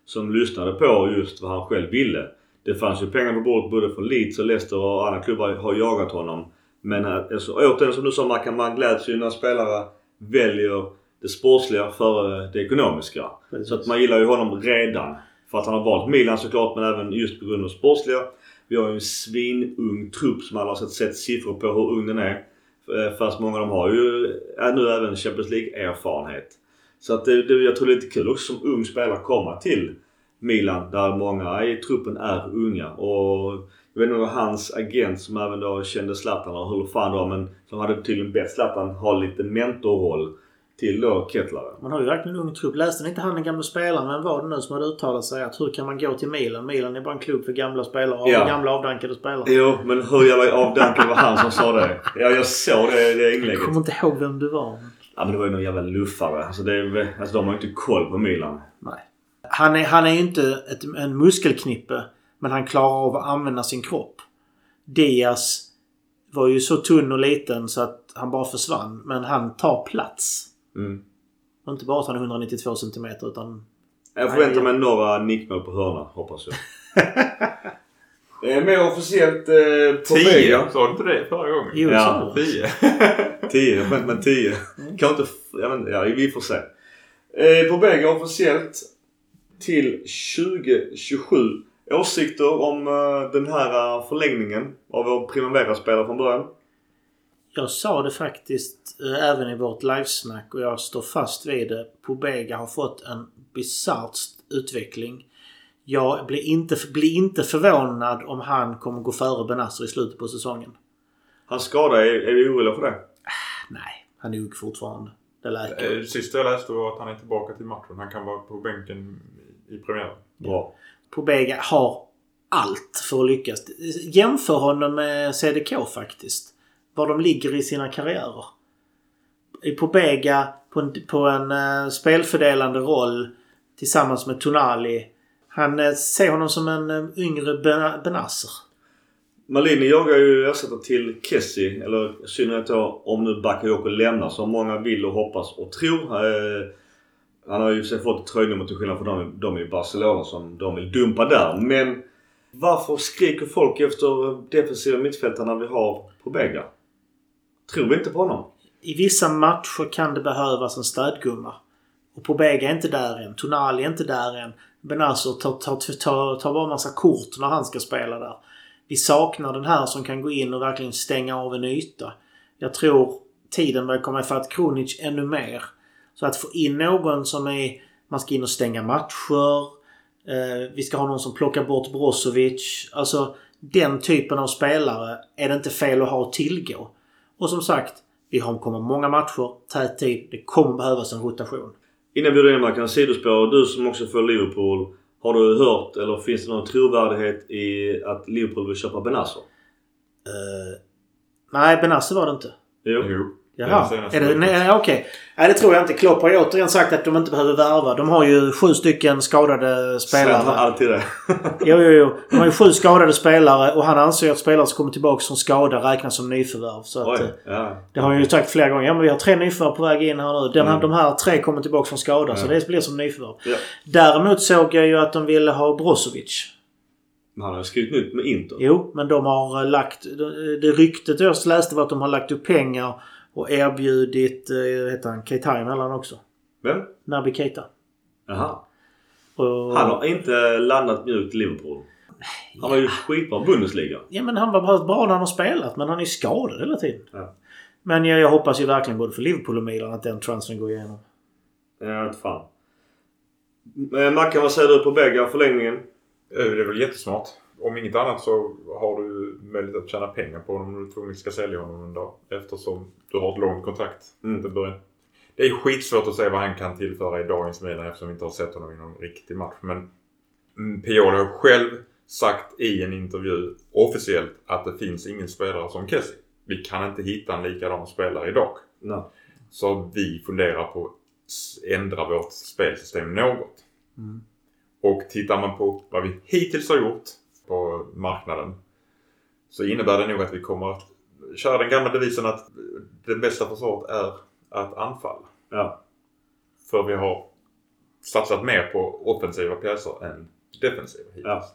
som lyssnade på just vad han själv ville. Det fanns ju pengar på bordet både för Leeds och Leicester och andra klubbar har jagat honom. Men eh, alltså, återigen som du sa Mackan, man gläds ju när spelare väljer det sportsliga före det ekonomiska. Precis. Så att man gillar ju honom redan. För att han har valt Milan såklart men även just på grund av sportsliga. Vi har ju en svinung trupp som alla har sett, sett siffror på hur ung den är. Eh, Fast många av dem har ju är nu även Champions League-erfarenhet. Så att det, det, jag tror det är lite kul också som ung spelare komma till Milan där många i truppen är unga. Och jag vet inte hans agent som även då kände Zlatan och hur fan var men som hade tydligen bett Zlatan ha lite mentorroll till då Kettlare. Man har ju verkligen en ung trupp. Läste ni inte han den gamla spelaren, vem var det nu som hade uttalat sig att hur kan man gå till Milan? Milan är bara en klubb för gamla spelare. Ja. gamla avdankade spelare. Jo, men hur jävla avdankad var han som sa det? Ja, jag såg det, det Jag inlägget. kommer inte ihåg vem du var. Ja, men det var ju någon jävla luffare. Alltså, det alltså de har ju inte koll på Milan. Nej. Han är, han är ju inte ett, en muskelknippe. Men han klarar av att använda sin kropp. Diaz var ju så tunn och liten så att han bara försvann. Men han tar plats. Mm. Och inte bara att han är 192 cm utan... Jag förväntar mig några nickmål på hörna, hoppas jag. Eh, Mer officiellt eh, på Tio! Sa du inte det förra gången? Jo, Ja. Tio. 10, jag förväntar mig 10. Kan inte... Ja, men, ja, vi får se. Eh, på Vega officiellt till 2027. Åsikter om eh, den här eh, förlängningen av vår Primavera-spelare från början? Jag sa det faktiskt eh, även i vårt livesnack och jag står fast vid det. Pobega har fått en bisarrt utveckling. Jag blir inte, blir inte förvånad om han kommer gå före Benazzo i slutet på säsongen. Hans skada, är, är vi oroliga för det? Nej, han är ung fortfarande. Det läker. Eh, sista jag läste var att han är tillbaka till matchen. Han kan vara på bänken i premiären. Bra. Pobega har allt för att lyckas. Jämför honom med CDK faktiskt. Var de ligger i sina karriärer. I Pobega på en, på en uh, spelfördelande roll tillsammans med Tonali. Han uh, ser honom som en uh, yngre ben Benasser. Malini jagar ju ersättare till Kessie. Eller i synnerhet då om nu Bakayoko lämnar som många vill och hoppas och tror. Eh, han har ju sig fått ett tröjnummer till skillnad från dem, dem i Barcelona som de vill dumpa där. Men varför skriker folk efter defensiva mittfältare när vi har på Bega? Tror vi inte på honom? I vissa matcher kan det behövas en stödgumma. Och Pobega är inte där än. Tonali är inte där än. Benazzo tar, tar, tar, tar bara massa kort när han ska spela där. Vi saknar den här som kan gå in och verkligen stänga av en yta. Jag tror tiden börjar komma ifatt Kronic ännu mer. Så att få in någon som är... Man ska in och stänga matcher. Eh, vi ska ha någon som plockar bort Brozovic. Alltså den typen av spelare är det inte fel att ha att tillgå. Och som sagt, vi har kommer många matcher, tät tid. Det kommer behövas en rotation. Innan vi går in Mark, en sidospår. Du som också följer Liverpool. Har du hört eller finns det någon trovärdighet i att Liverpool vill köpa Benazzo? Uh, nej, Benassi var det inte. Jo. Jo. Jaha. Är det, nej, okej. Nej, det tror jag inte. Klopp har ju återigen sagt att de inte behöver värva. De har ju sju stycken skadade Säger spelare. alltid det. Jo, jo, jo. De har ju sju skadade spelare och han anser att spelare som kommer tillbaka från skada räknas som nyförvärv. Så att, eh, Oj. Ja. det har han ju sagt flera gånger. Ja, men vi har tre nyförvärv på väg in här nu. Den Mm. De här tre kommer tillbaka från skada. Så Ja. det blir som nyförvärv. Ja. Däremot såg jag ju att de ville ha Brozovic. Men Han har skrivit nytt med Inter. Jo, men de har eh, lagt... Det det ryktet jag läste var att de har lagt upp pengar och erbjudit... eh, heter han? Keita emellan också. Vem? Naby Keita. Jaha. Och, Han har inte landat mjukt i Liverpool. Han var ju skitbra i Bundesliga. Ja, men han var bara bra när han har spelat. Men han är skadad hela tiden. Ja. Men jag, jag hoppas ju verkligen både för Liverpool och Milan att den transfern går igenom. Jag vet fan. Eh, Mackan, vad säger du på bägge förlängningen? Eh, Det är väl jättesmart. Om inget annat så har du möjlighet att tjäna pengar på honom om du tvunget ska sälja honom en dag. Eftersom du har ett långt kontrakt. Mm. Det, är skitsvårt att säga vad han kan tillföra i dagens Milan eftersom vi inte har sett honom i någon riktig match. Men mm, Pioli har själv sagt i en intervju officiellt att det finns ingen spelare som Kessie. Vi kan inte hitta en likadan spelare idag. Nej. Så vi funderar på att ändra vårt spelsystem något. Mm. Och tittar man på vad vi hittills har gjort på marknaden så innebär det nog att vi kommer att köra den gamla devisen att det bästa försvaret är att anfalla. Ja. För vi har satsat mer på offensiva pjäser än defensiva hittills. Ja.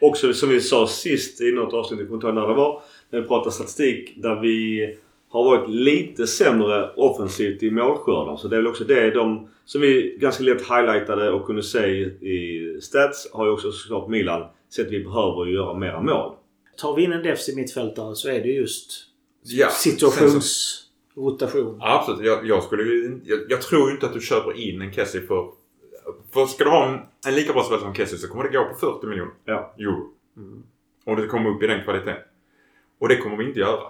Också som vi sa sist i något avsnitt, jag kommer inte ihåg när det var. När vi pratade statistik där vi har varit lite sämre offensivt i målskörden. Så det är väl också det de som vi ganska lätt highlightade och kunde se i stats har ju också såklart Milan sett att vi behöver göra mera mål. Tar vi in en defensiv mittfältare så är det just Ja, situationsrotation. Absolut. Jag, jag, skulle, jag, jag tror ju inte att du köper in en Kessie för... För ska du ha en, en lika bra spelare som Kessie så kommer det gå på 40 miljoner Ja. euro. Och det kommer upp i den kvaliteten. Och det kommer vi inte göra.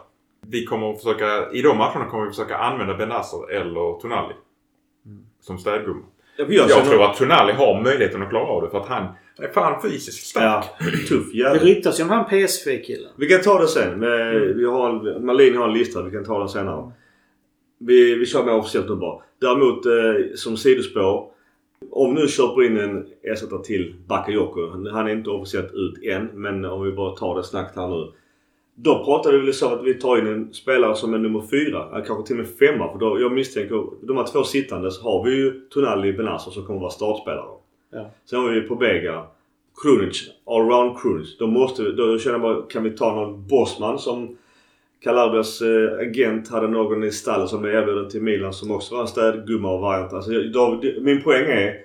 Vi kommer att försöka, i de matcherna kommer vi försöka använda Benazzo eller Tonali. som städgumma. Jag Jag tror att Tonali har möjligheten att klara av det för att han är fan fysiskt stark. Ja, tuff Det jävel. ryktas ju om han PSV-killen. Vi kan ta det sen. Med, vi har Malin har en lista. Vi kan ta den senare. Vi, vi kör med officiellt nu bara. Däremot eh, som sidospår. Om nu köper in en ersättare till Bakayoko. Han är inte officiellt ut än. Men om vi bara tar det snabbt här nu. Då pratar vi väl så att vi tar in en spelare som är nummer fyra. eller Kanske till och med femma. För då, jag misstänker, de här två sittande så har vi ju Tonali Benazzo som kommer vara startspelare. Ja. Sen har vi Pobega, Krunic, allround Krunic. Då måste vi, då känner jag bara, kan vi ta någon bossman som Calabrias eh, agent hade någon i stallet som blev erbjuden till Milan som också var en städgumma av variant. Alltså, då, min poäng är,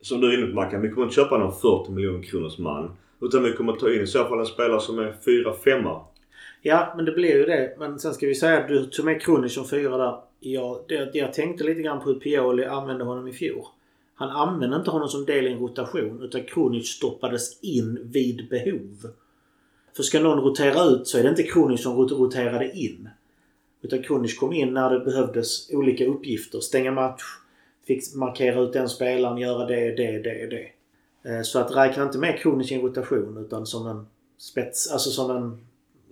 som du är inne på Mackan, vi kommer inte köpa någon 40 miljoner kronors man. Utan vi kommer ta in i så fall en spelare som är 4-5. Ja, men det blir ju det. Men sen ska vi säga att du tog med Krunic som fyra där. Ja, det, jag tänkte lite grann på hur Pioli använde honom i fjol. Han använde inte honom som del i en rotation utan Krunic stoppades in vid behov. För ska någon rotera ut så är det inte Kronich som roterade in. Utan Kronich kom in när det behövdes olika uppgifter. Stänga match, fix, markera ut den spelaren, göra det, det, det, det. Eh, så att räkna inte med Kronich i en rotation utan som en spets, alltså som en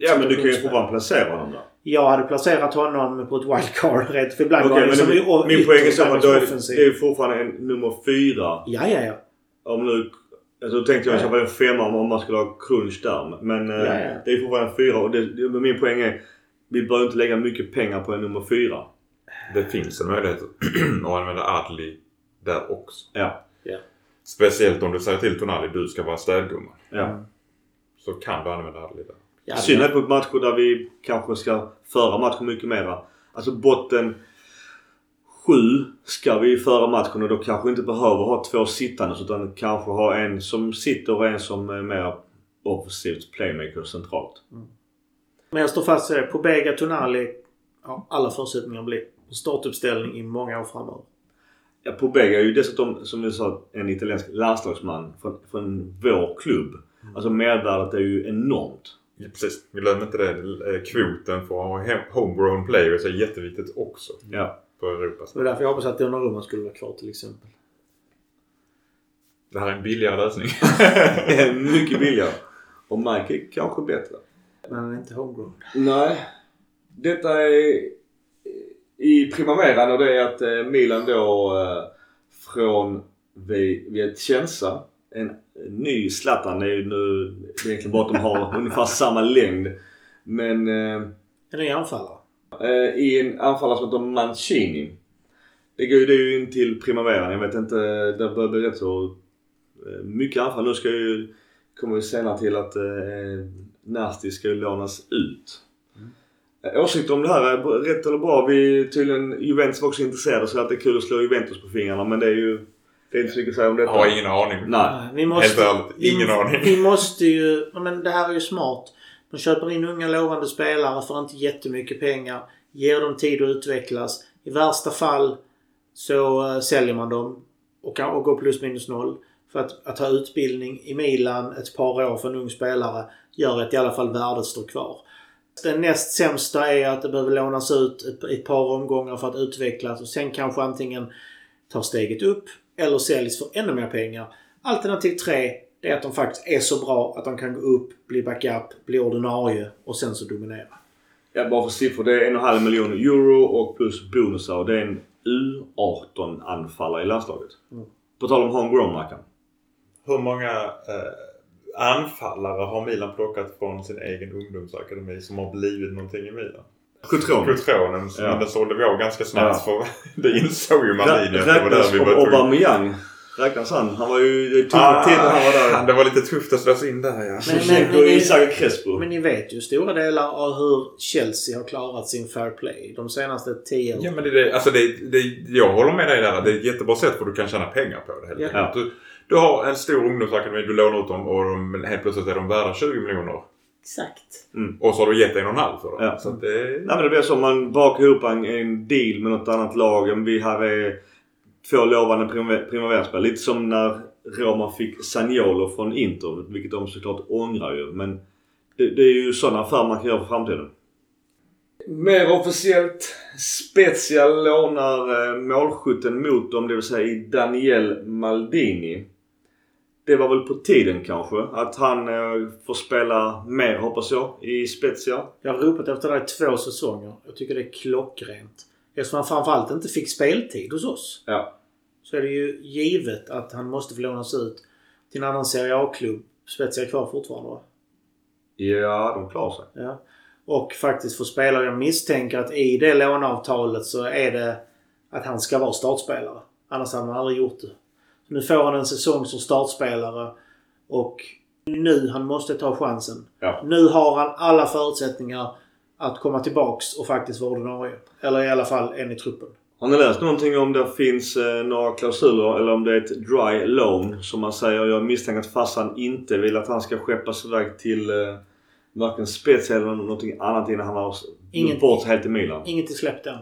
Ja men du kan ju fortfarande placera honom där. jag hade placerat honom på ett wildcard rätt. För ibland Okej var det men som det, i- min poäng är så att då är, det är fortfarande en nummer 4. Ja, ja, ja. Om nu... Alltså då tänkte jag så fall en femma om man skulle ha crunch där. Men eh, Ja, ja. det är fortfarande en fyra och det, min poäng är vi bör inte lägga mycket pengar på en nummer fyra. Det finns en möjlighet att använda Adli där också. Ja. Speciellt om du säger till Tonali du ska vara städgumma. ja. Så kan du använda Adli där. Ja I synnerhet på matcher där vi kanske ska föra matchen mycket mera. Alltså botten sju ska vi föra matchen och då kanske inte behöver ha två sittande utan kanske ha en som sitter och en som är mer offensivt playmaker centralt. Men jag står fast vid det. Pobega Tonali har alla förutsättningar att bli startuppställning i många år framöver. Ja, Pobega är ju dessutom som vi sa en italiensk landslagsman från, från vår klubb. Alltså mervärdet är ju enormt. Ja, precis. Glöm inte det. Eh, Kvoten för att ha homegrown players är jätteviktigt också Ja. på Europas. Det var därför jag hoppas att Donnarumma skulle vara kvar till exempel. Det här är en billigare lösning. Mycket billigare. Och Mike är kanske bättre. Men han är inte homegrown. Nej. Detta är i primaveran och det är att eh, Milan då eh, från Vi- Vicenza. En ny Zlatan. Det är ju nu det är egentligen bara att de har ungefär samma längd. Men eh, En ny anfallare. eh, i en anfallare som heter Mancini. Det går ju det är ju in till primaveran. Jag vet inte. Det börjar bli rätt så eh, mycket anfall. Nu ska ju, kommer vi senare till att eh, Nasti ska ju lånas ut. Eh, Åsikter om det här är rätt eller bra? Vi tydligen Juventus var också intresserade så att det är kul att slå Juventus på fingrarna men det är ju det är inte så mycket att säga om Jag detta. har ingen aning. Nej. Vi måste, Helt ärligt, ingen vi, aning. Vi måste ju... Men det här är ju smart. Man köper in unga lovande spelare för inte jättemycket pengar. Ger dem tid att utvecklas. I värsta fall så eh, säljer man dem och, kan- och går plus minus noll. För att, att ha utbildning i Milan ett par år för en ung spelare gör att i alla fall värdet står kvar. Det näst sämsta är att det behöver lånas ut ett, ett par omgångar för att utvecklas och sen kanske antingen tar steget upp eller säljs för ännu mer pengar. Alternativ 3 det är att de faktiskt är så bra att de kan gå upp, bli backup, bli ordinarie och sen så dominera. Ja, bara för siffror. Det är en och en halv miljon euro och plus bonusar det är en U18 anfallare i landslaget. Mm. På tal om homegrown Mackan. Hur många eh, anfallare har Milan plockat från sin egen ungdomsakademi som har blivit någonting i Milan? Cutron. Kutronen, Ja. men den sålde vi av ganska snabbt Ja. för det insåg ju Maldini att det var där vi tvungna. Aubameyang? Räknas han? Han var ju... Det tog ah, tid när han var där. Det var lite tufft att slås in där ja. Men- men- och Isak Crespo. Men ni vet ju stora delar av hur Chelsea har klarat sin fair play de senaste 10 åren. Ja men det, det, alltså det, det, jag håller med dig där. Det är ett jättebra sätt för du kan tjäna pengar på det helt Ja. enkelt. Du, du har en stor ungdomsakademi, du lånar ut dem och de, helt plötsligt är de värda 20 miljoner. Exakt. Och så har du gett en och en halv för dem. Ja. Så att det, Nej men det blir så. Man bakar ihop en, en deal med något annat lag. Vi här är två lovande prima- primaveraspel. Lite som när Roma fick Sagnolo från Inter. Vilket de såklart ångrar ju. Men det, det är ju sådana affärer man kan göra för framtiden. Mer officiellt. Special lånar eh, målskytten mot dem, det vill säga i Daniel Maldini. Det var väl på tiden kanske att han eh, får spela mer hoppas jag i Spezia. Jag har ropat efter det i två säsonger. Jag tycker det är klockrent. Eftersom han framförallt inte fick speltid hos oss. Ja. Så är det ju givet att han måste få lånas ut till en annan Serie A-klubb. Spezia är kvar fortfarande va? Ja, de klarar sig. Ja. Och faktiskt få spela. Jag misstänker att i det låneavtalet så är det att han ska vara startspelare. Annars hade han aldrig gjort det. Nu får han en säsong som startspelare. Och nu han måste ta chansen. Ja. Nu har han alla förutsättningar att komma tillbaks och faktiskt vara ordinarie. Eller i alla fall en i truppen. Har ni läst någonting om det finns eh, några klausuler eller om det är ett dry loan som man säger? Jag misstänker att farsan inte vill att han ska skeppas iväg till eh, varken Spezia eller någonting annat innan han har gått bort helt i Milan. Inget är släppt än.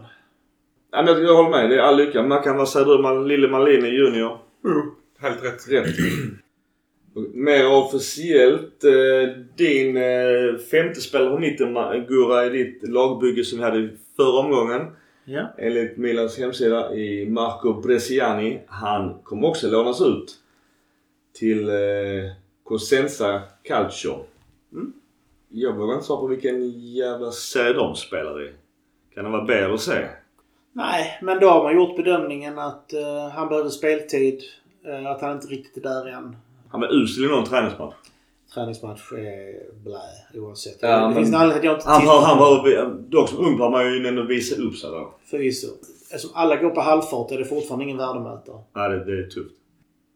Ja, men jag, jag håller med. Det är all lycka. Man kan vara säger du, lille Malini junior. Helt rätt. Rätt. Mer officiellt. Eh, din eh, femte spelare på mitten Gurra i ditt lagbygge som vi hade i förra omgången. Ja. Enligt Milans hemsida i Marco Bresciani. Han kommer också lånas ut till eh, Cosenza Calcio. Mm. Jag vågar inte svara på vilken jävla serie de spelar i. Kan det vara B eller C? Nej, men då har man gjort bedömningen att eh, han behöver speltid. eh, att han inte riktigt är där än. Han var usel i någon träningsmatch. Träningsmatch är blä oavsett. Ja, det men- finns en anledning att jag inte Han, var, han var, dock som ung var man ju ändå visa upp sig då. Förvisso. Eftersom alla går på halvfart är det fortfarande ingen värdemätare. Ja, det, det är tufft.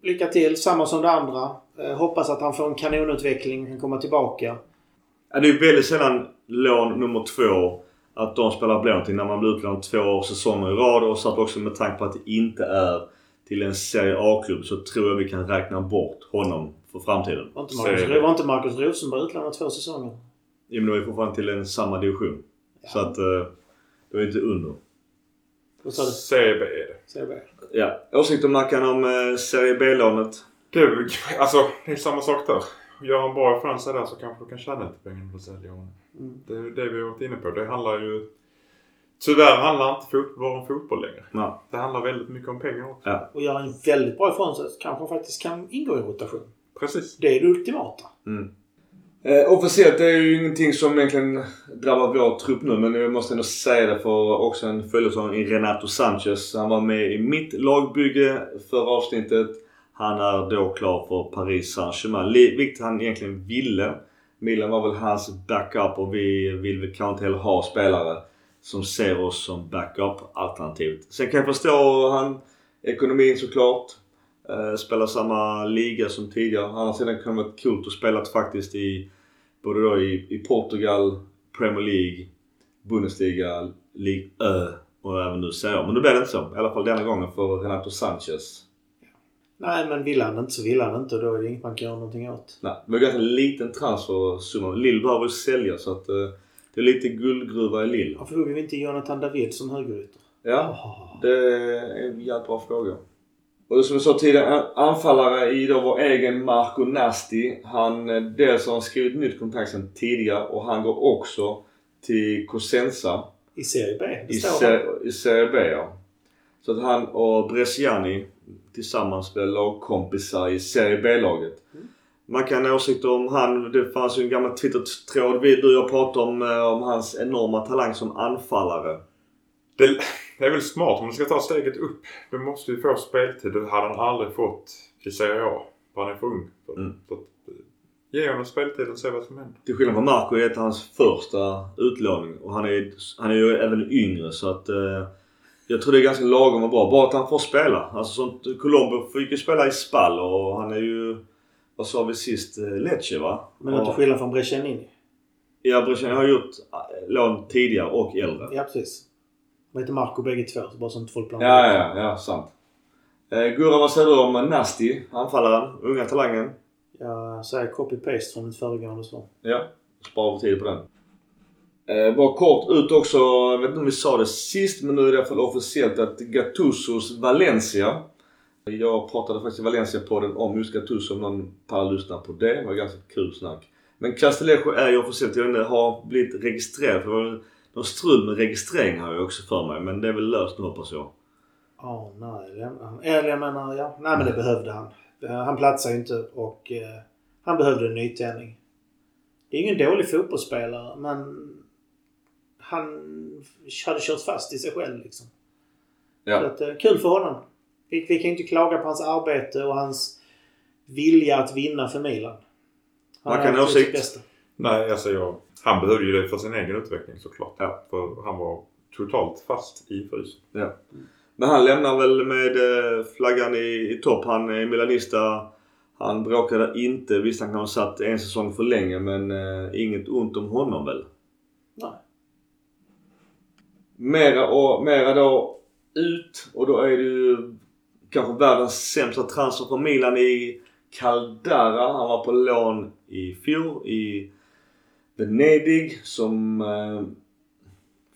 Lycka till. Samma som det andra. Eh, hoppas att han får en kanonutveckling. Kan komma tillbaka. Ja, det är väldigt sällan lån nummer två att de spelar blånt innan man blir utlånad två säsonger i rad. Och så att också med tanke på att det inte är till en Serie A-klubb så tror jag vi kan räkna bort honom för framtiden. Var inte Marcus, Så- var inte Marcus Rosenberg utlånad två säsonger? Jo, men det var ju fortfarande till en samma division. Så att eh, det var ju inte under. Vad sa du? CB är det. CB? Ja. Åsikter Mackan om eh, Serie B-lånet? Väl- alltså, det är samma sak där. Gör en bra affär där så kanske du kan tjäna lite pengar på att sälja honom. Mm. Det är det vi har varit inne på. Det handlar ju... Tyvärr handlar inte fotboll om fotboll längre. Ja. Det handlar väldigt mycket om pengar också. Ja. Och gör en väldigt bra ifrån sig. Kanske faktiskt kan ingå i rotation. Precis. Det är det ultimata. Mm. Eh, officiellt är ju ingenting som egentligen drabbar vår trupp nu men jag måste ändå säga det för också en följetong i Renato Sanchez. Han var med i mitt lagbygge förra avsnittet. Han är då klar för Paris Saint-Germain. Vilket han egentligen ville. Milan var väl hans backup och vi vill väl kanske inte heller ha spelare som ser oss som backup-alternativet. Sen kan jag förstå han, ekonomin såklart. Eh, spelar samma liga som tidigare. Å andra sidan kan det vara coolt att spela faktiskt i både då i, i Portugal, Premier League, Bundesliga, League Ö och även nu Serie A. Men nu blev det inte så. I alla fall denna gången för Renato Sanchez. Nej, men vill han inte så vill han inte och då är det inget man kan göra någonting åt. Nej, det var ganska liten transfersumma. Lill behöver ju sälja så att eh, det är lite guldgruva i Lill. Varför hugger vi inte Jonathan David som högerytter? Ja, det är en jävligt bra fråga. Och som jag sa tidigare, anfallare i då vår egen Marco Nasti. Han, eh, dels har han skrivit nytt kontrakt sedan tidigare och han går också till Cosenza I Serie B. I, står här. Se- i Serie B. Ja. Så att han och Bresciani tillsammans spelar lagkompisar i Serie B-laget. Man kan ha åsikter om han. Det fanns ju en gammal Twitter-tråd vi, du och jag pratade om, eh, om hans enorma talang som anfallare. Det, det är väl smart om du ska ta steget upp. Du måste ju få speltid. Det hade han aldrig fått i Serie A. För han är för ung. Mm. så eh, ge honom speltid och se vad som händer. Till skillnad från Marco är det hans första utlåning och han är, han är ju även yngre så att eh, jag tror det är ganska lagom och bra. Bara att han får spela. Alltså sånt, Colombo fick ju spela i Spal och han är ju, vad sa vi sist, eh, Lecce va? Men inte Och- skillnad från Brescianini. Ja, Bresciani har gjort eh, lån tidigare och äldre. Ja, precis. De heter Marco bägge två, så bara så inte folk blandar Ja, ja, ja, sant. Eh, Gurra, vad säger du om Nasti, anfallaren, unga talangen? Jag säger copy-paste från mitt föregående svar. Ja, sparar vi tid på den. Eh, bara kort ut också, jag vet inte om vi sa det sist men nu är det i alla fall officiellt att Gattusos Valencia. Jag pratade faktiskt i Valencia-podden om just Gattuso om någon pallar lyssna på det. Det var ganska kul snack. Men Castellejo är ju officiellt, jag vet inte, har blivit registrerad. För det var strul med registrering har jag också för mig. Men det är väl löst nu hoppas jag. Ja, nej. Eller jag menar, ja. Nej men det behövde han. Han platsar ju inte och eh, han behövde en nytändning. Det är ingen dålig fotbollsspelare men han hade kört fast i sig själv liksom. Ja. Så att, eh, kul för honom. Vi, vi kan ju inte klaga på hans arbete och hans vilja att vinna för Milan. Man har kan ha åsikt. bästa. Nej, alltså jag, han behövde ju det för sin egen utveckling såklart. Ja. För han var totalt fast i frysen. Ja. Men han lämnar väl med eh, flaggan i, i topp. Han är Milanista. Han bråkade inte. Visst han kan ha satt en säsong för länge men eh, inget ont om honom väl. Nej. Mera, och, mera då ut och då är det ju kanske världens sämsta transfer för Milan i Caldara. Han var på lån i fjol i Venedig som... Eh,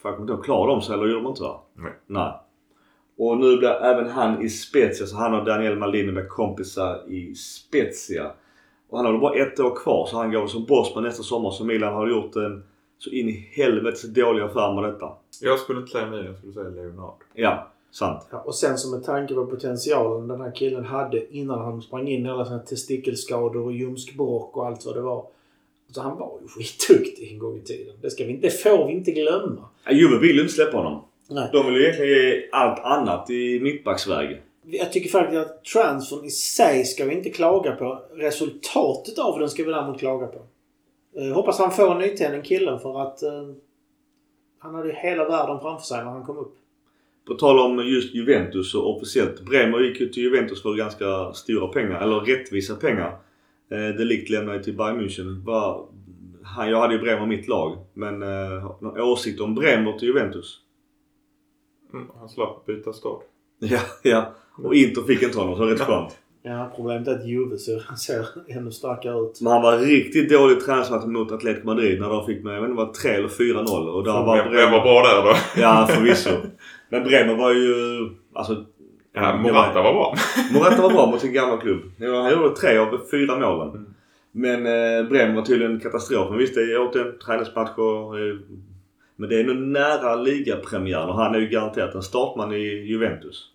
fan, jag kommer inte ihåg, klarade de sig eller gjorde de inte va? Nej. Nej. Och nu blir även han i Spezia så han och Daniel Maldini blir kompisar i Spezia. Och han har bara ett år kvar så han går som bossman nästa sommar så Milan har gjort en så in i helvetes dålig affär med detta. Jag skulle inte säga Milan, jag skulle säga Leonard. Ja, sant. Ja, och sen som med tanke på potentialen den här killen hade innan han sprang in i alla sina testikelskador och ljumskbråck och allt vad det var. Så han var ju skitduktig en gång i tiden. Det, ska vi, inte- det får vi inte glömma. Ja, Juve vill ju inte släppa honom. Nej. De vill ju egentligen ge allt annat i mittbacksväg. Jag tycker faktiskt att transfern i sig ska vi inte klaga på. Resultatet av den ska vi däremot klaga på. Eh, hoppas han får en nytändning killen för att eh, han hade ju hela världen framför sig när han kom upp. På tal om just Juventus och officiellt. Bremer gick ju till Juventus för ganska stora pengar. Eller rättvisa pengar. Eh, Delikt lämnade till Bayern München. Bara, han, jag hade ju Bremer i mitt lag. Men eh, någon åsikt om Bremer till Juventus? Mm, han slapp byta stad. Ja, ja. Och Inter fick inte honom så det rätt skönt. Ja, problemet är att Juve ser, ser ännu starkare ut. Men han var riktigt dålig träningsmatch mot Atletico Madrid när de fick med, jag vet inte, var 3 eller 4-0. Och där var bra där då? Ja, förvisso. Men Bremer var ju... Alltså... Ja, Morata var bra. Morata var bra mot sin gamla klubb. Ja, Han gjorde tre av fyra målen. Mm. Men eh, Bremer var tydligen en katastrof. Men visst, det är återigen träningsmatcher. Eh, men det är nog nära ligapremiären och han är ju garanterat en startman i Juventus.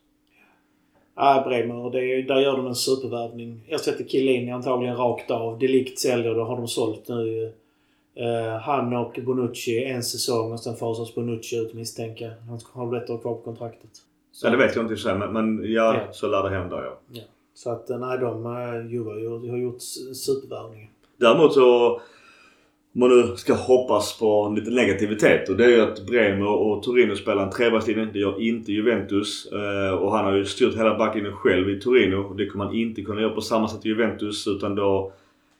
Ja, Bremer. Det är, där gör de en supervärvning. Ersätter Chiellini antagligen rakt av. Delikt säljer. Då har de sålt nu. Uh, han och Bonucci en säsong och sen fasas Bonucci ut misstänker. Han har väl ett år kvar på kontraktet. Så, Ja, det vet jag inte i sig, men, men ja, Ja. så lär det hända ja. så att eh, nej, de uh, Juve har gjort- har gjort supervärvningar. Däremot så, om man nu ska hoppas på lite negativitet och det är ju att Bremer och Torino spelar en trebackslinje. Det gör inte Juventus. Eh, och han har ju styrt hela backlinjen själv i Torino. Det kommer han inte kunna göra på samma sätt i Juventus utan då...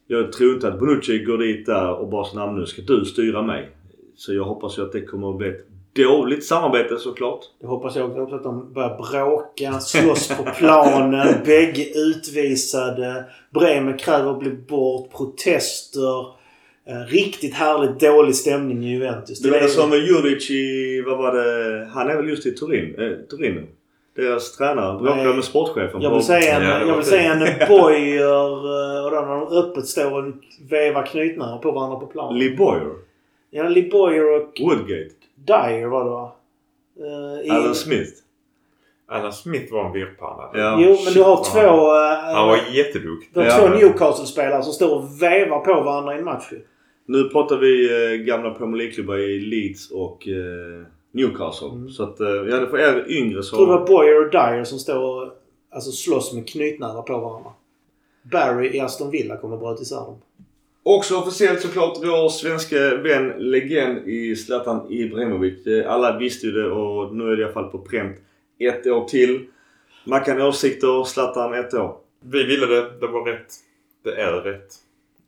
Jag tror inte att Bonucci går dit där och bara säger nu ska du styra mig. Så jag hoppas ju att det kommer att bli ett dåligt samarbete såklart. Det hoppas jag också. Att de börjar bråka, slåss på planen, bägge utvisade. Bremer kräver att bli bort, protester. Eh, riktigt härligt dålig stämning i Juventus. Du menar som Juric i, vad var det? Han är väl just i Turin, eh, Torino? Deras tränare bråkade med sportchefen Jag vill säga en, Ja, det jag var vill fint. säga en Boyer eh, och då när de öppet står och vevar knytnävar på varandra på planen. Lee Boyer. ja, Lee Boyer och Woodgate. Dyer var det va? Eh, i- Alan Smith. Alan Smith var en virrpanna. Ja. Jo, men du har två... vad han- Han var jätteduktig. du har Ja. två Newcastle-spelare som står och vevar på varandra i en match. Nu pratar vi eh, gamla Premier League-klubbar i Leeds och eh, Newcastle. Mm. Så att, eh, ja det för er yngre så... Jag tror det var Boyer och Dyer som står och alltså, slåss med knytnävar på varandra. Barry i Aston Villa kommer bröt isär dem. Också officiellt såklart vår svenska vän, legend i Zlatan Ibrahimovic. Alla visste ju det och nu är det i alla fall på pränt ett år till. Mackan åsikter, Zlatan ett år. Vi ville det. Det var rätt. Det är rätt.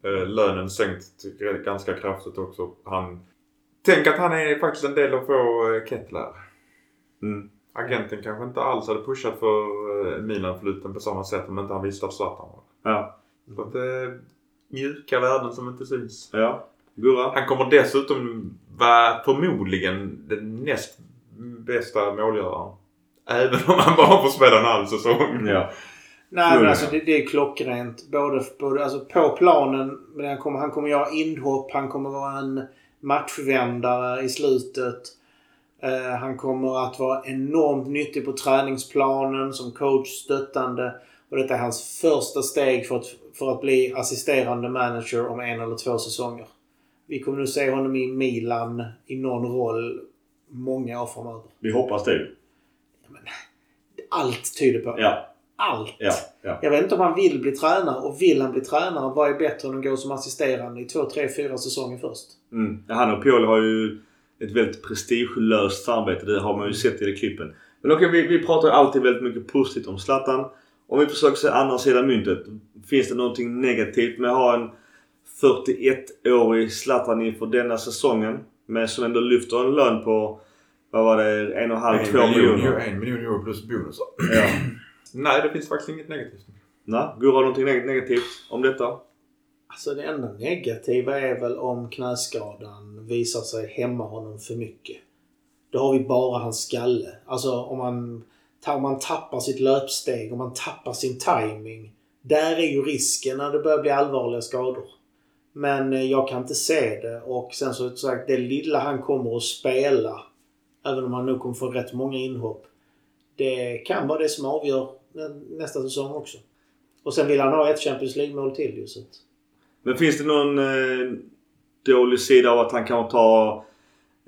Eh, lönen sänkt ganska kraftigt också. Han... Tänk att han är faktiskt en del av vår eh, Kettler. Mm. Agenten kanske inte alls hade pushat för eh, Milan-flytten på samma sätt om inte han visste att Zlatan var Ja. Så att mjuka värden som inte syns. Ja. Gurra? Han kommer dessutom vara förmodligen den näst bästa målgöraren. Även om han bara får spela en halv säsong. Ja. Nej men alltså det, det är klockrent. Både, både alltså, på planen. Men han kommer, han kommer göra inhopp. Han kommer vara en matchvändare i slutet. Eh, han kommer att vara enormt nyttig på träningsplanen som coach, stöttande. Och detta är hans första steg för att, för att bli assisterande manager om en eller två säsonger. Vi kommer nu se honom i Milan i någon roll många år framöver. Vi hoppas det. Allt tyder på det. Ja. Allt. Ja. ja. Jag vet inte om han vill bli tränare. Och vill han bli tränare, vad är bättre än att gå som assisterande i två, tre, fyra säsonger först? Mm. Ja, Han och Pioli har ju ett väldigt prestigelöst samarbete. Det har man ju sett i de klippen. Men okej, vi, vi pratar alltid väldigt mycket positivt om Zlatan. Om vi försöker se andra sidan myntet. Finns det någonting negativt med att ha en 41-årig Zlatan inför denna säsongen? Men som ändå lyfter en lön på, vad var det, en och en halv, En två miljon, miljoner? en miljon euro plus bonusar. Ja. Nej, det finns faktiskt inget negativt. Nej, Gurra har någonting neg- negativt om detta? Alltså det enda negativa är väl om knäskadan visar sig hämma honom för mycket. Då har vi bara hans skalle. Alltså om man, om man tappar sitt löpsteg, om man tappar sin timing. Där är ju risken när det börjar bli allvarliga skador. Men eh, jag kan inte se det och sen så sagt det lilla han kommer att spela. Även om han nu kommer få rätt många inhopp. Det kan vara det som avgör nästa säsong också. Och sen vill han ha ett Champions League-mål till ju. Så att... Men finns det någon eh, dålig sida av att han kan ta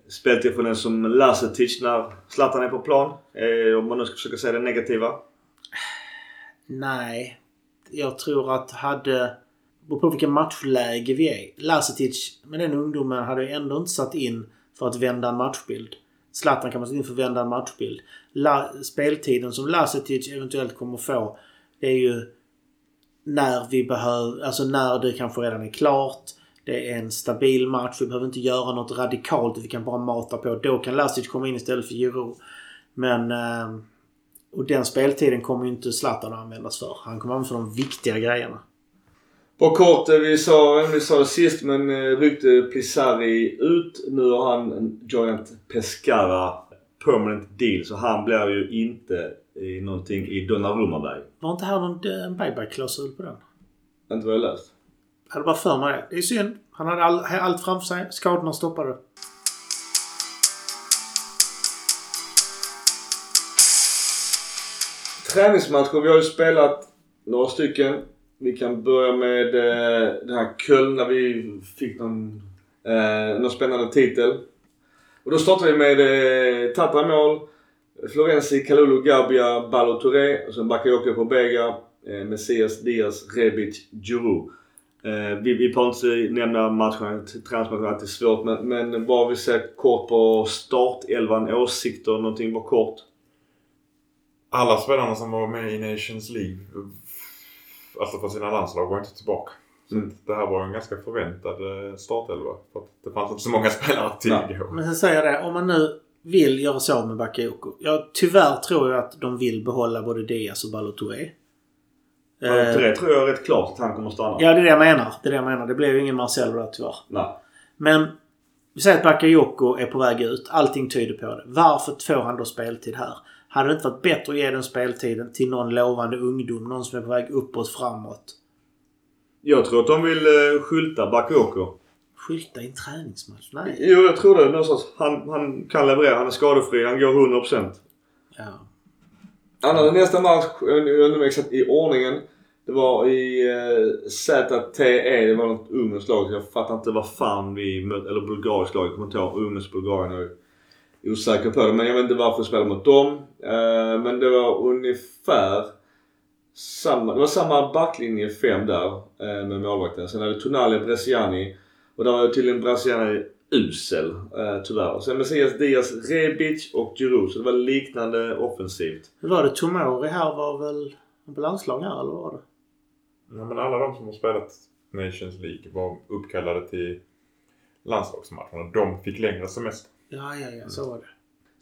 speltid från en som Lasetic när Zlatan är på plan? Eh, om man nu ska försöka säga det negativa. Nej. Jag tror att hade... beror på vilket matchläge vi är. Lasetic med den ungdomen hade ändå inte satt in för att vända en matchbild. Zlatan kan man sätta in för att vända en matchbild. La, speltiden som Lasetic eventuellt kommer få. Det är ju när vi behöver... Alltså när det kanske redan är klart. Det är en stabil match. Vi behöver inte göra något radikalt. Vi kan bara mata på. Då kan Lasic komma in istället för Giroud. Men... Ehm, och den speltiden kommer ju inte Zlatan att användas för. Han kommer användas för de viktiga grejerna. På kort, eh, vi sa, vi sa det sist men eh, ryckte Pizarri ut. Nu har han joinat Pescara permanent deal så han blir ju inte i någonting i Donnarumma-väg. Var inte här någon eh, en buyback-klausul på den? Inte vad jag läst. Jag hade bara för mig det. Det är synd. Han hade all, allt framför sig. Skadorna stoppade. Träningsmatcher. Vi har ju spelat några stycken. Vi kan börja med eh, den här Köln när vi fick någon, eh, någon spännande titel. Och då startade vi med eh, Tatra i mål. Florenzi, Kalulu, Gabia, Balo Touré och sen Bakayoko på Bega. Eh, Messias, Diaz, Rebic, Giroud. Eh, vi, vi får inte nämna matcherna, träningsmatcherna är alltid svårt men, men bara vi ser kort på startelvan, åsikter, någonting bara kort. Alla spelarna som var med i Nations League, alltså för sina landslag, var inte tillbaka. Så Mm. det här var en ganska förväntad eh, startelva. För att det fanns inte så många spelare att tillgå. Men sen säger jag det. Om man nu vill göra så med Bakayoko. Ja, tyvärr tror jag att de vill behålla både Diaz och Balotelli. Ballo Eh, tror jag är rätt klart att han kommer att stanna. ja, det är det jag menar. Det är det jag menar. Det blev ju ingen Marcelo där tyvärr. Nej. Men vi säger att Bakayoko är på väg ut. Allting tyder på det. Varför får han då speltid här? Hade det inte varit bättre att ge den speltiden till någon lovande ungdom? Någon som är på väg uppåt, framåt? Jag tror att de vill uh, skylta Bakayoko. Skylta i en träningsmatch? Nej. Jo, jag tror det. Någonstans. Han, han kan leverera. Han är skadefri. Han går 100%. Ja. Annars nästa match, jag vet inte exakt i ordningen. Det var i uh, ZTE. Det var något ungerskt lag. Jag fattar inte vad fan vi mötte. Eller bulgariskt lag. Jag kommer inte ihåg. Ungersk Bulgarien. Jag är osäker på det. Men jag vet inte varför vi spelade mot dem. Eh, men det var ungefär samma, det var samma backlinje 5 där eh, med målvakten. Sen hade Tonali Bresciani. Och där var tydligen Bresciani usel eh, tyvärr. Och sen Messias Diaz, Rebic och Giroud. Så det var liknande offensivt. Hur var det? Tomori här var väl på landslag här eller vad var det? Ja, men alla de som har spelat Nations League var uppkallade till landslagsmatcherna. De fick längre semester. Ja, ja, ja. Så var det.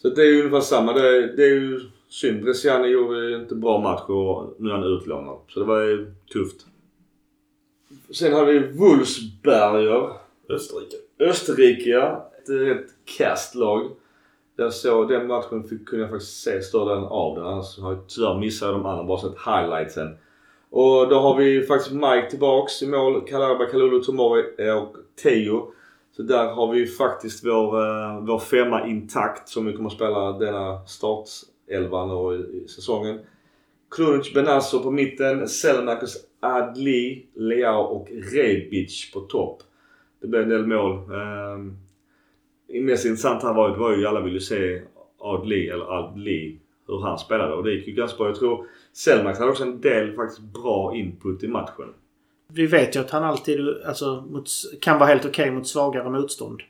Så det är ju ungefär samma. Det, det är ju synd. Bresciani gjorde ju inte bra match och nu är han utlånad. Så det var ju tufft. Sen har vi Wolfsberger. Österrike. Österrike ja. Ett rätt kasst lag. Jag såg den matchen fick, kunde jag faktiskt se större delen av den. Annars har jag tyvärr missat de andra. Bara sett highlightsen. Och då har vi faktiskt Mike tillbaks i mål. Kalaba, Kalulu, Tomori och Teo. Så där har vi faktiskt vår, eh, vår femma intakt som vi kommer att spela denna startelvan och i, i säsongen. Krunic Benasso på mitten, Selmakers Adli, Leao och Rebic på topp. Det blev en del mål. Um, det mest intressanta här var, ju var ju alla ville se Adli, eller Adli, hur han spelade och det gick ju ganska bra. Jag tror Selmax hade också en del faktiskt bra input i matchen. Vi vet ju att han alltid alltså, mot, kan vara helt okej okay mot svagare motstånd.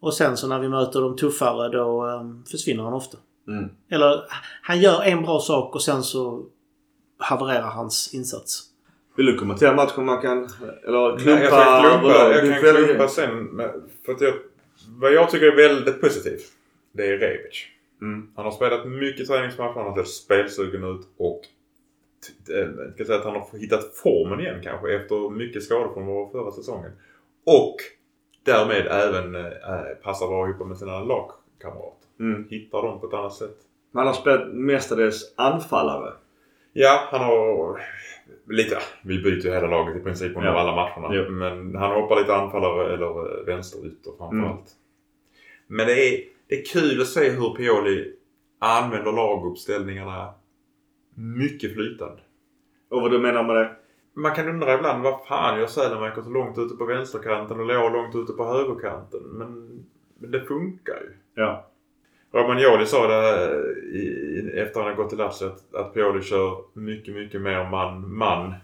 Och sen så när vi möter de tuffare då um, försvinner han ofta. Mm. Eller han gör en bra sak och sen så havererar hans insats. Vill du kommentera matchen man kan... Eller klumpa? Nej, jag kan klumpa, jag kan klumpa sen. För att jag, vad jag tycker är väldigt positivt. Det är Rebic. Mm. Han har spelat mycket träningsmatcher. Han har sett spelsugen ut och jag ska säga att han har hittat formen igen kanske efter mycket skador från förra säsongen. Och därmed även äh, passar bra ihop med sina lagkamrater. Mm. Hittar dem på ett annat sätt. Men han har spelat mestadels anfallare. Ja, han har lite... Vi byter ju hela laget i princip under ja. alla matcherna. Ja. Men han hoppar lite anfallare eller vänsterytor framförallt. Mm. Men det är, det är kul att se hur Pioli använder laguppställningarna mycket flytande. Och vad du menar med det? Man kan undra ibland vad fan gör Sälenmarker så långt ute på vänsterkanten och Leo långt ute på högerkanten. Men, men det funkar ju. Ja. Romagnoli sa det i, efter han gått till Lazio att, att Pioli kör mycket, mycket mer man-man.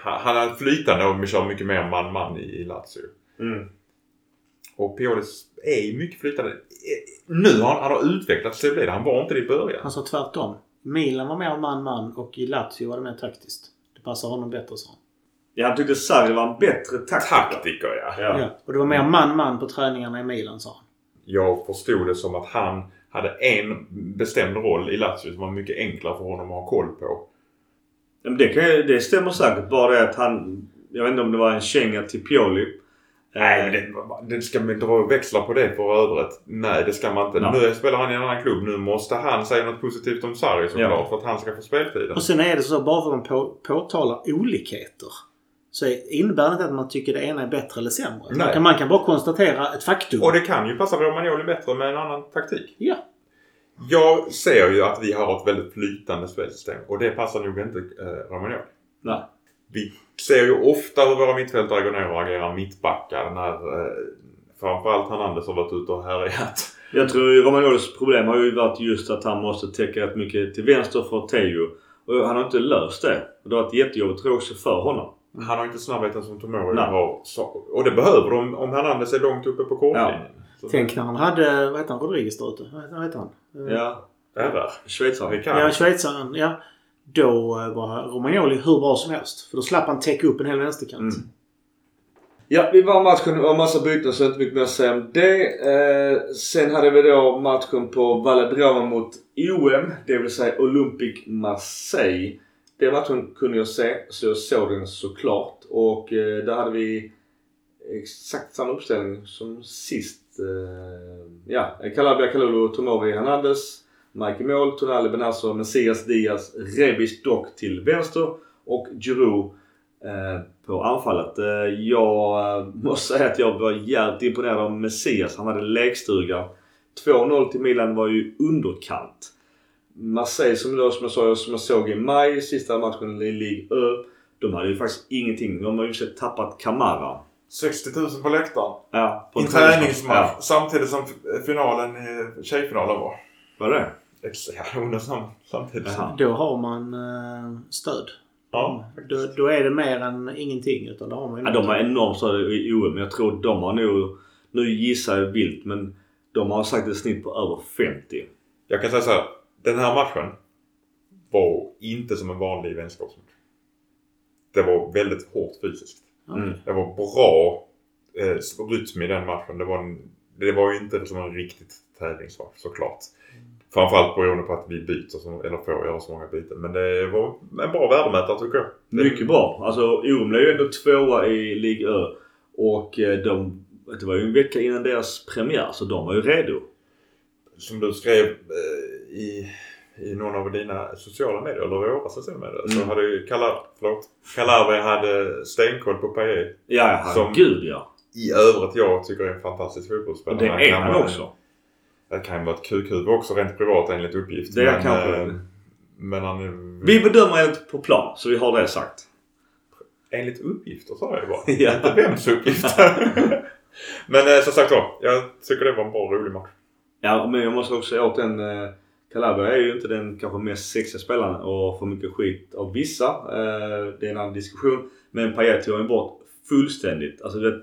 Han är flytande och kör mycket mer man-man i, i Lazio. Mm. Och Pioli är mycket flytande. Nu har han, han har utvecklats till det. Han var inte det i början. Han sa tvärtom. Milan var mer man-man och i Lazio var det mer taktiskt. Det passar honom bättre han. Ja, han tyckte Sarri var en bättre taktiker. Taktiker ja. ja. ja. Och det var mer man-man på träningarna i Milan sa han. Jag förstod det som att han hade en bestämd roll i Lazio som var mycket enklare för honom att ha koll på. Det, kan, det stämmer säkert. Bara det att han... Jag vet inte om det var en känga till Pioli. Nej, det, det ska man dra växlar på det för övrigt. Nej, det ska man inte. Ja. Nu spelar han i en annan klubb. Nu måste han säga något positivt om Sarri såklart ja. för att han ska få speltiden. Och sen är det så bara för att man på, påtalar olikheter så innebär det inte att man tycker det ena är bättre eller sämre. Man kan, man kan bara konstatera ett faktum. Och det kan ju passa Romagnoli bättre med en annan taktik. Ja. Jag ser ju att vi har ett väldigt flytande spelsystem och det passar nog inte eh, Romagnoli. Nej. Vi ser ju ofta hur våra mittfältare går ner och agerar mittbackar när eh, framförallt Hernandez har varit ute och härjat. Jag tror ju Romagnolis problem har ju varit just att han måste täcka rätt mycket till vänster för Teo. Och han har inte löst det. Och det har varit jättejobbigt tror jag också för honom. Han har inte snabbheten som Tomori har. Och det behöver de om Hernandez är långt uppe på kortlinjen. Ja. Tänk när han hade, vad heter han, Rodriguez där ute? Vad heter han? Ja. RR. Schweizaren. Ja, schweizaren. Ja. Då eh, var Romagnoli hur bra som helst. För då slapp han täcka upp en hel vänsterkant. Mm. Ja, vi var matchen. Det var massa byten så inte mycket mer att säga om det. Eh, sen hade vi då matchen på Valedroma mot OM. Det vill säga Olympic Marseille. Den matchen kunde jag se, så jag såg den såklart. Och eh, där hade vi exakt samma uppställning som sist. Eh, ja, Calabria, Kalulu, Tomori, Hernandez. Mike mål, Tonali, Benasso, Messias, Diaz, Rebis dock till vänster och Giroud eh, på anfallet. Eh, jag eh, måste säga att jag var jävligt imponerad av Messias. Han hade lekstuga. 2-0 till Milan var ju underkant. Marseille som, då, som, jag sa, som jag såg i maj, sista matchen i Ligue Ö. De hade ju faktiskt ingenting. De har ju tappat Kamara. 60 000 på läktaren. Ja, på en träningsmatch. Ja. Samtidigt som finalen i tjejfinalen var. Var det? Under samtidigt. Jaha. Då har man uh, stöd. Ja, då, då, är det mer än ingenting. Utan då har man ja, de har enormt stöd i OM. Jag tror de har nog... Nu gissar jag vilt men de har sagt ett snitt på över 50. Jag kan säga så här den här matchen var inte som en vanlig vänskapsmatch. Det var väldigt hårt fysiskt. Mm. Det var bra eh, rytm i den matchen. Det var, en, det var ju inte som en riktigt tävlingsmatch såklart. Framförallt beroende på att vi byter, som, eller får göra så många byten. Men det var en bra värdemätare tycker jag. Mycket bra. Alltså Orum blev ju ändå tvåa i Ligue Ö. Och eh, de, det var ju en vecka innan deras premiär så de var ju redo. Som du skrev eh, i, i någon av dina sociala medier, eller våra sociala medier, mm. så hade ju Kalar, förlåt, Calabria hade stenkoll på Paille. Ja, som, gud ja. i övrigt jag tycker är en fantastisk fotbollsspelare. Det är han vara- också. Det kan ju vara ett kukhuvud också rent privat enligt uppgift. Det men, kanske eh, det. Men han är... Vi bedömer enligt på plan, så vi har det sagt. Enligt uppgifter sa jag ju bara. Ja. Inte vems uppgifter. men eh, som sagt var. Jag tycker det var en bra rolig match. Ja, men jag måste också åt den... Eh, Calabria är ju inte den kanske mest sexiga spelaren och får mycket skit av vissa. Eh, det är en annan diskussion. Men Payet tog han bort fullständigt. Alltså vet,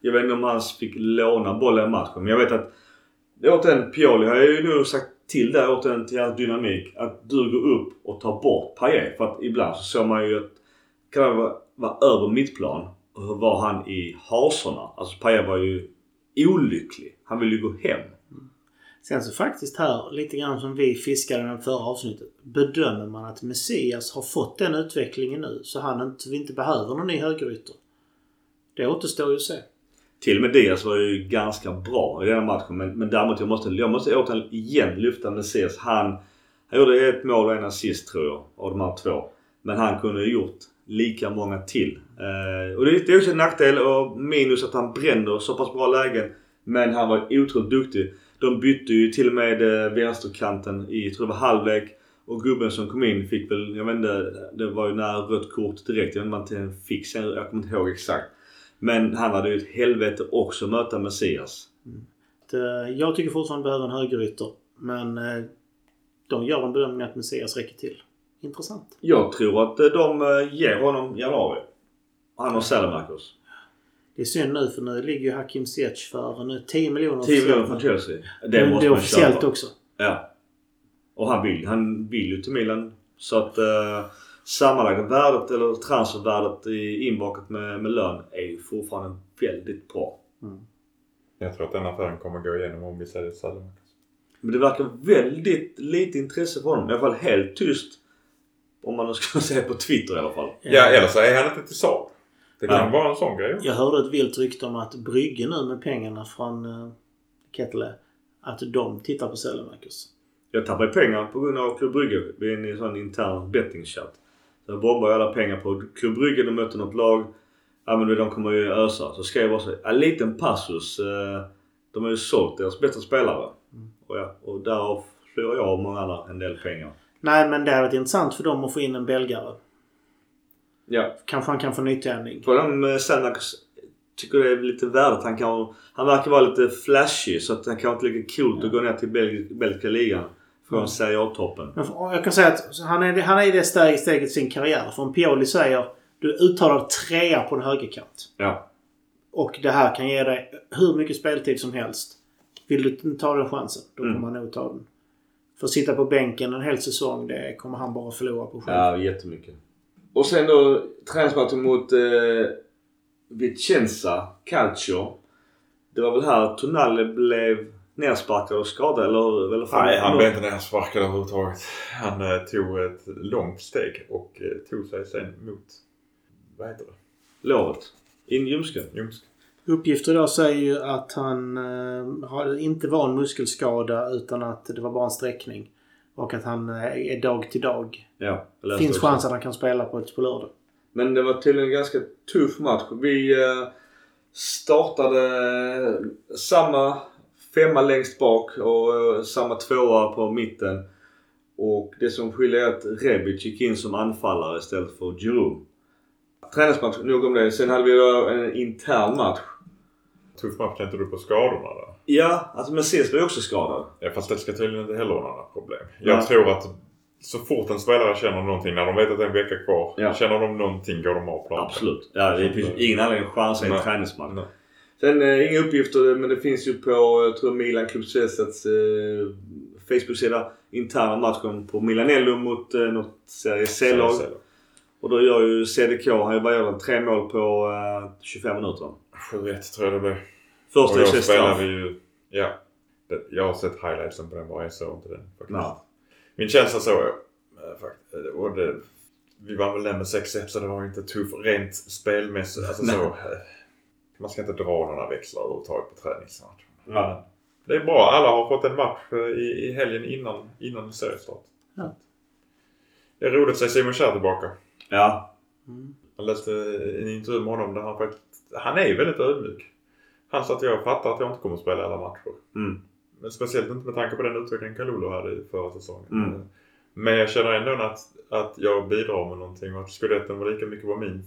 jag vet inte om han fick låna bollen i matchen. Men jag vet att... Återigen, Pioli har ju nu sagt till där återigen till hans dynamik. Att du går upp och tar bort Payet. För att ibland så såg man ju att Calabria var, var över mittplan. Och så var han i hasorna. Alltså Payet var ju olycklig. Han ville ju gå hem. Mm. Sen så faktiskt här, lite grann som vi fiskade i den förra avsnittet. Bedömer man att Messias har fått den utvecklingen nu så han inte, vi inte behöver någon ny högerytter. Det återstår ju att se. Till och med Diaz var ju ganska bra i den här matchen. Men, men däremot jag måste, jag måste återigen igen lyfta Messias. Han, han gjorde ett mål och en assist tror jag. Av de här två. Men han kunde ju gjort lika många till. Eh, och det, det är också en nackdel och minus att han bränner så pass bra lägen. Men han var otroligt duktig. De bytte ju till och med eh, vänsterkanten i, tror det var halvlek. Och gubben som kom in fick väl, jag vet inte, det var ju nära rött kort direkt. Jag vet inte om han fick sen, jag kommer inte ihåg exakt. Men han hade ju ett helvete också att möta Messias. Eh, Jag tycker fortfarande behöver en högerytter. Men eh, de gör en bedömning att Messias räcker till. Intressant. Jag tror att eh, de eh, ger honom januari. Han och Salamakos. Det är synd nu för nu ligger ju Hakim Ziyech för nu 10 miljoner 10 miljoner från Chelsea. Det Det, måste det är officiellt köpa. också. Ja. Och han vill, han vill ju till Milan. Så att eh, sammanlagda värdet, eller transfervärdet i inbakat med, med lön är ju fortfarande väldigt bra. Jag tror att den affären kommer gå igenom om vi säljer Salamakos. Men det verkar väldigt lite intresse för honom. I alla fall helt tyst. Om man nu ska säga på Twitter i alla fall. Ja, eller så är han inte till salu. Det kan Ja. vara en sån grej. Jag hörde ett vilt rykte om att Brygge nu med pengarna från uh, Kettele att de tittar på Sellemakers. Jag tappade pengar på grund av Klubb Brygge. Vi är en sån intern bettingchatt. Jag bombade alla pengar på Klubb. De mötte något lag. Ja men de kommer ju ösa. Så skrev jag bara så en liten passus. eh, De har ju sålt deras bästa spelare. Och, ja, och därav förlorar jag och många andra en del pengar. Nej men det hade varit intressant för dem att få in en belgare. Ja. Kanske han kan få nyttjäning. Frågan om Selnak tycker det är lite värdet. Han, kan, han verkar vara lite flashig så att han kan inte lika coolt att gå ner till Belg- belgiska ligan. Från Mm. Serie A-toppen. Jag kan säga att han är, han är i det steget, steget i sin karriär. För om Pioli säger du är uttalad trea på en högerkant. Ja. Och det här kan ge dig hur mycket speltid som helst. Vill du ta den chansen, då Mm. kommer han nog ta den. För att sitta på bänken en hel säsong, det kommer han bara förlora på själv. Ja, jättemycket. Och sen då träningsmatchen mot eh, Vicenza Calcio. Det var väl här Tonali blev nersparkad och skadad eller? eller Nej, han blev inte nersparkad överhuvudtaget. Han eh, tog ett långt steg och eh, tog sig sen mot, vad heter det, Låret. In ljumsken. ljumsk. Uppgifter idag säger ju att han eh, har, inte var en muskelskada utan att det var bara en sträckning. Och att han eh, är dag till dag. Ja, finns också. chans att han kan spela på, ett, på lördag. Men det var tydligen en ganska tuff match. Vi eh, startade eh, samma femma längst bak och eh, samma tvåa på mitten. Och det som skiljer är att Rebic gick in som anfallare istället för Giroud. Träningsmatch, nog om det. Sen hade vi då en intern match. Tuff match, tänkte du på skadorna där? Ja, alltså Mercedes var ju också skadad. Ja, fast det ska tydligen inte heller vara några problem. Jag Nej. tror att så fort en spelare känner någonting, när de vet att det är en vecka kvar. Ja. Känner de någonting går de av planen. Absolut. Ja, det finns ingen anledning att chansa i en träningsmatch. Sen eh, inga uppgifter men det finns ju på, jag tror Milan Club Svetsats eh, Facebook-sida interna matchen på Milanello mot eh, något Serie C-lag. Och då gör ju CDK, han gör bara tre mål på eh, 25 minuter. 7-1 tror jag det blev. Första Och är jag straff. spelade ju... Ja. Det, jag har sett highlightsen på den bara. Jag såg inte den faktiskt. Nej. Min känsla såg jag. eh, fakt- Och det, vi vann väl den med 6-1 så det var inte tufft rent spelmässigt. Alltså Nej. så. Man ska inte dra några växlar överhuvudtaget på träningsmatch. Ja. Det är bra. Alla har fått en match eh, i, i helgen innan, innan seriestart. Ja. Det är roligt att se Simon Kjær tillbaka. Ja. Mm. Jag läste en intervju med honom där han faktiskt... Han är ju väldigt ödmjuk. Han sa att jag fattar att jag inte kommer att spela alla matcher. Mm. Men speciellt inte med tanke på den utveckling Kalulu hade i förra säsongen. Mm. Men jag känner ändå att, att jag bidrar med någonting och att skudetten var lika mycket var min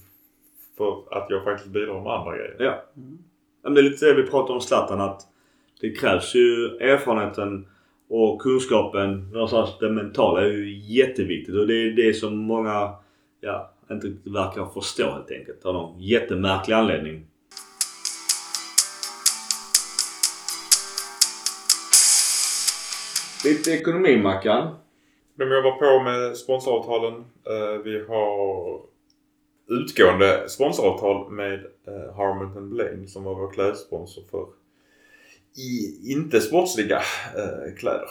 för att jag faktiskt bidrar med andra grejer. Ja. Men Det är lite det vi pratar om Zlatan att det krävs ju erfarenheten och kunskapen, någonstans det mentala är ju jätteviktigt och det är det som många ja, inte riktigt verkar förstå helt enkelt. Av någon jättemärklig anledning. Lite ekonomi Mackan. De jobbar på med sponsoravtalen. Eh, Vi har utgående sponsoravtal med eh, Harmon Blaine som var vår klädsponsor för i inte sportsliga eh, kläder.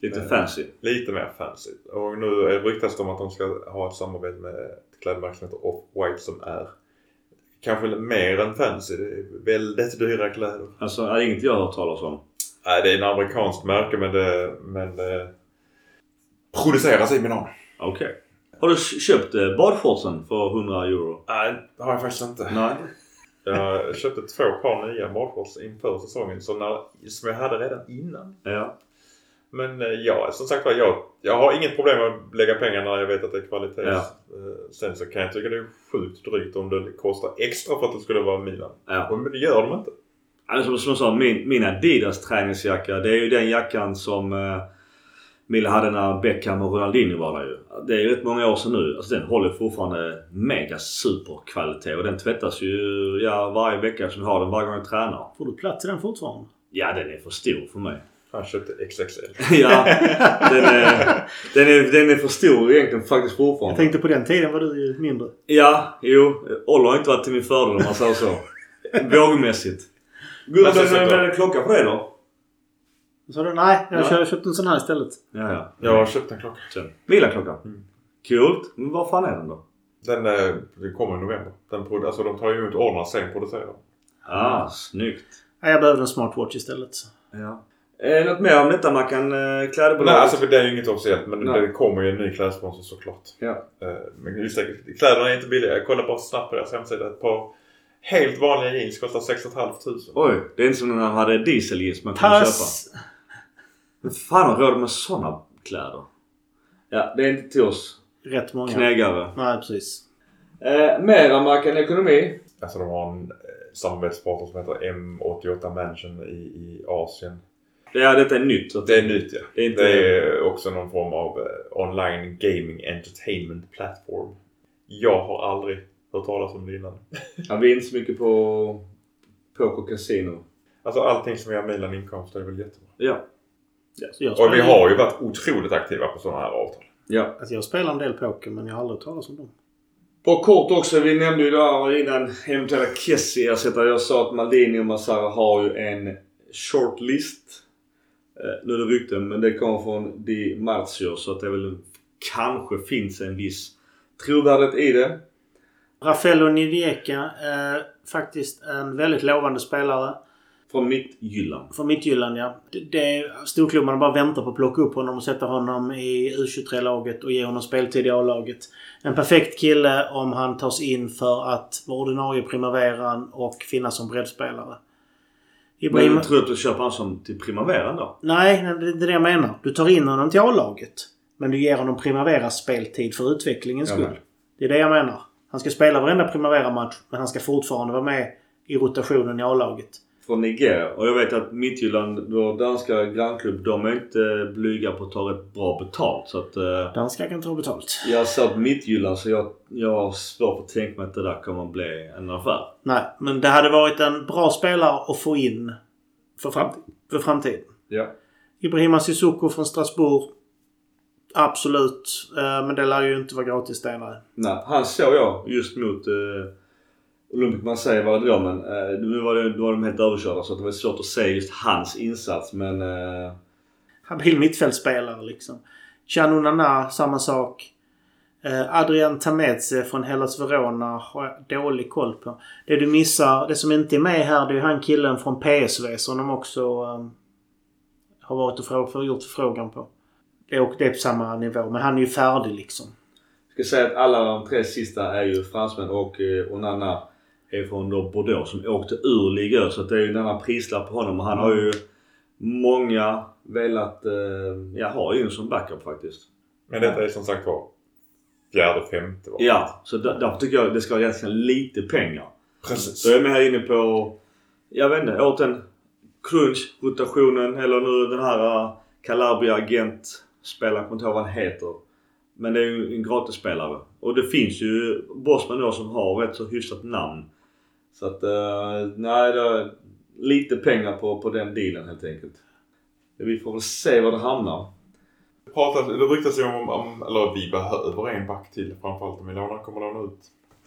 Lite Eh. fancy. Lite mer fancy. Och nu är- ryktas det om att de ska ha ett samarbete med ett klädmärke som heter Off-White som är kanske mer än fancy. Det är väldigt dyra kläder. Alltså är det inget jag har hört talas om. Nej, det är en amerikanskt märke men det, men det produceras i Milano. Okej. Har du köpt eh, badshortsen för 100 euro? Nej, det har jag faktiskt inte. Nej. Jag köpte två par nya badshorts inför säsongen som, när, som jag hade redan innan. Ja. Men eh, ja, som sagt var, jag, jag har inget problem med att lägga pengar när jag vet att det är kvalitet. Ja. Eh, Sen så kan jag tycka det är sjukt drygt om det kostar extra för att det skulle vara Milan. ja. Men det gör de inte. Alltså, som jag sa, min, min Adidas träningsjacka det är ju den jackan som eh, Mille hade när Beckham och Ronaldinho var där ju. Det är ju rätt många år sedan nu. Alltså den håller fortfarande mega superkvalitet och den tvättas ju ja, varje vecka som jag har den varje gång jag tränar. Får du plats i den fortfarande? Ja den är för stor för mig. Han köpte XXL. ja, den är, den, är, den är för stor egentligen faktiskt fortfarande. Jag tänkte på den tiden var du ju mindre. Ja, jo. Ålder har inte varit till min fördel om man säger så. Vågmässigt. Gud, Men men är det klocka på det då? Så du, nej, jag Ja. har köpt en sån här istället. Ja, ja. Jag har köpt en klocka. Milaklocka? Mm. Coolt. Men vad fan är den då? Den, eh, den kommer i november. Den, alltså de tar ju emot ordrar sen producerar. Ah, snyggt. Nej, jag behövde en smartwatch istället. Ja. Eh, något mer om detta Mackan? Eh, Klädbolaget? Nej, alltså det är ju inget officiellt men Nej. det kommer ju en ny klädsponsor såklart. Ja. Eh, Men just det, kläderna är inte billiga. Jag kollade bara snabbt på deras hemsida. Ett par helt vanliga jeans kostar 6 500. Oj, det är inte som när han hade dieseljeans man kunde köpa. Men fan har råd med såna kläder? Ja, det är inte till oss Rätt många. knäggare. Nej, precis. Eh, mera Mackan Ekonomi. Alltså de har en eh, samarbetspartner som heter M88 Mansion i, i Asien. Ja, detta är nytt. Så att Det är nytt ja. Det är inte... Det är också någon form av eh, online gaming entertainment platform. Jag har aldrig hört talas om det innan. Inte så mycket på poker casino. Alltså allting som ger Milan inkomster är väl jättebra. Ja. Ja, så jag Och vi har ju varit otroligt aktiva på sådana här avtal. Ja. Alltså jag spelar en del poker men jag har aldrig talas om dem. På kort också, vi nämnde ju där innan eventuella Kessie-ersättare. Jag sa att Maldini och Massara har ju en shortlist. Eh, nu är det rykten men det kommer från Di Marzio så att det väl kanske finns en viss trovärdighet i det. Raffaello Nidieka är faktiskt en väldigt lovande spelare. Från Mittjylland. Från Midtjylland ja. Det, storklubbarna bara väntar på att plocka upp honom och sätta honom i U23-laget och ge honom speltid i A-laget. En perfekt kille om han tas in för att vara ordinarie primaveran och finnas som breddspelare. Ibrahim... Men tror du att du köper han som till primaveran då? Nej, det är det jag menar. Du tar in honom till A-laget. Men du ger honom Primaveras speltid för utvecklingens Ja, skull. men. Det är det jag menar. Han ska spela varenda Primavera-match men han ska fortfarande vara med i rotationen i A-laget. Från Nigeria. Och jag vet att Midtjylland, vår danska grannklubb, de är inte blyga på att ta rätt bra betalt. Så att... Eh, Danskar kan ta betalt. jag ser på Midtjylland så jag, jag har svårt att tänka mig att det där kommer att bli en affär. Nej, men det hade varit en bra spelare att få in för, framtid, för framtiden. Ja. Ibrahima Sissoko från Strasbourg. Absolut. Eh, Men det lär ju inte vara gratis det. Nej. Nej, han såg jag just mot eh, Olympic Marseille var det då men eh, nu var, det, då var de helt överkörda så det var svårt att se just hans insats men... Eh, Habil mittfältspelare liksom. Chanu Nana, samma sak. Eh, Adrian Tameze från Hellas Verona har jag dålig koll på. Det du missar, det som inte är med här, det är han killen från PSV som de också eh, har varit och för, gjort förfrågan på. Det är, det är på samma nivå, men han är ju färdig liksom. ska säga att alla de tre sista är ju fransmän och eh, Onana är från då Bordeaux som åkte ur Ligue 1. Så det är ju en annan prislapp på honom. Och han har ju många velat eh, ja, ha in som backup faktiskt. Men detta är som sagt var fjärde, femte va? Ja, så där, därför tycker jag det ska vara ganska lite pengar. Precis. Så jag är mer inne på, jag vet inte, åt crunch, rotationen eller nu den här uh, Calabria agent spelaren, jag kommer inte ihåg vad han heter. Men det är ju en gratisspelare. Och det finns ju Bosman då som har rätt så hyfsat namn. Så att, uh, nej det är lite pengar på, på den dealen helt enkelt. Vi får väl se var det hamnar. Pratas, det ryktas ju om, om, eller vi behöver en back till framförallt om vi lånar, kommer låna ut.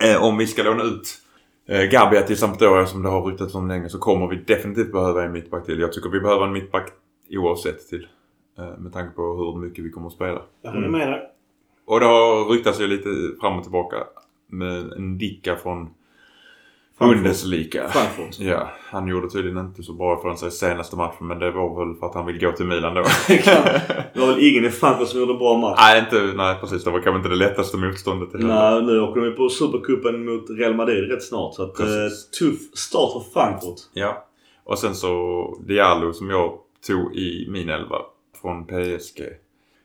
Eh, om vi ska låna ut eh, Gabia till Sampdoria som det har ryktats om länge så kommer vi definitivt behöva en mittback till. Jag tycker vi behöver en mittback oavsett till. Eh, med tanke på hur mycket vi kommer att spela. Jag håller med dig. Och det har ryktats ju lite fram och tillbaka med en Dicka från Frankfurt. Bundesliga. Frankfurt. Ja, han gjorde tydligen inte så bra ifrån sig senaste matchen men det var väl för att han vill gå till Milan då. Det var väl ingen i Frankfurt som gjorde en bra match. nej, inte, nej precis. Det var kanske inte det lättaste motståndet. Nej, nu åker de på Supercupen mot Real Madrid rätt snart. Så att, eh, tuff start för Frankfurt. Ja. Och sen så Diallo som jag tog i min elva från PSG.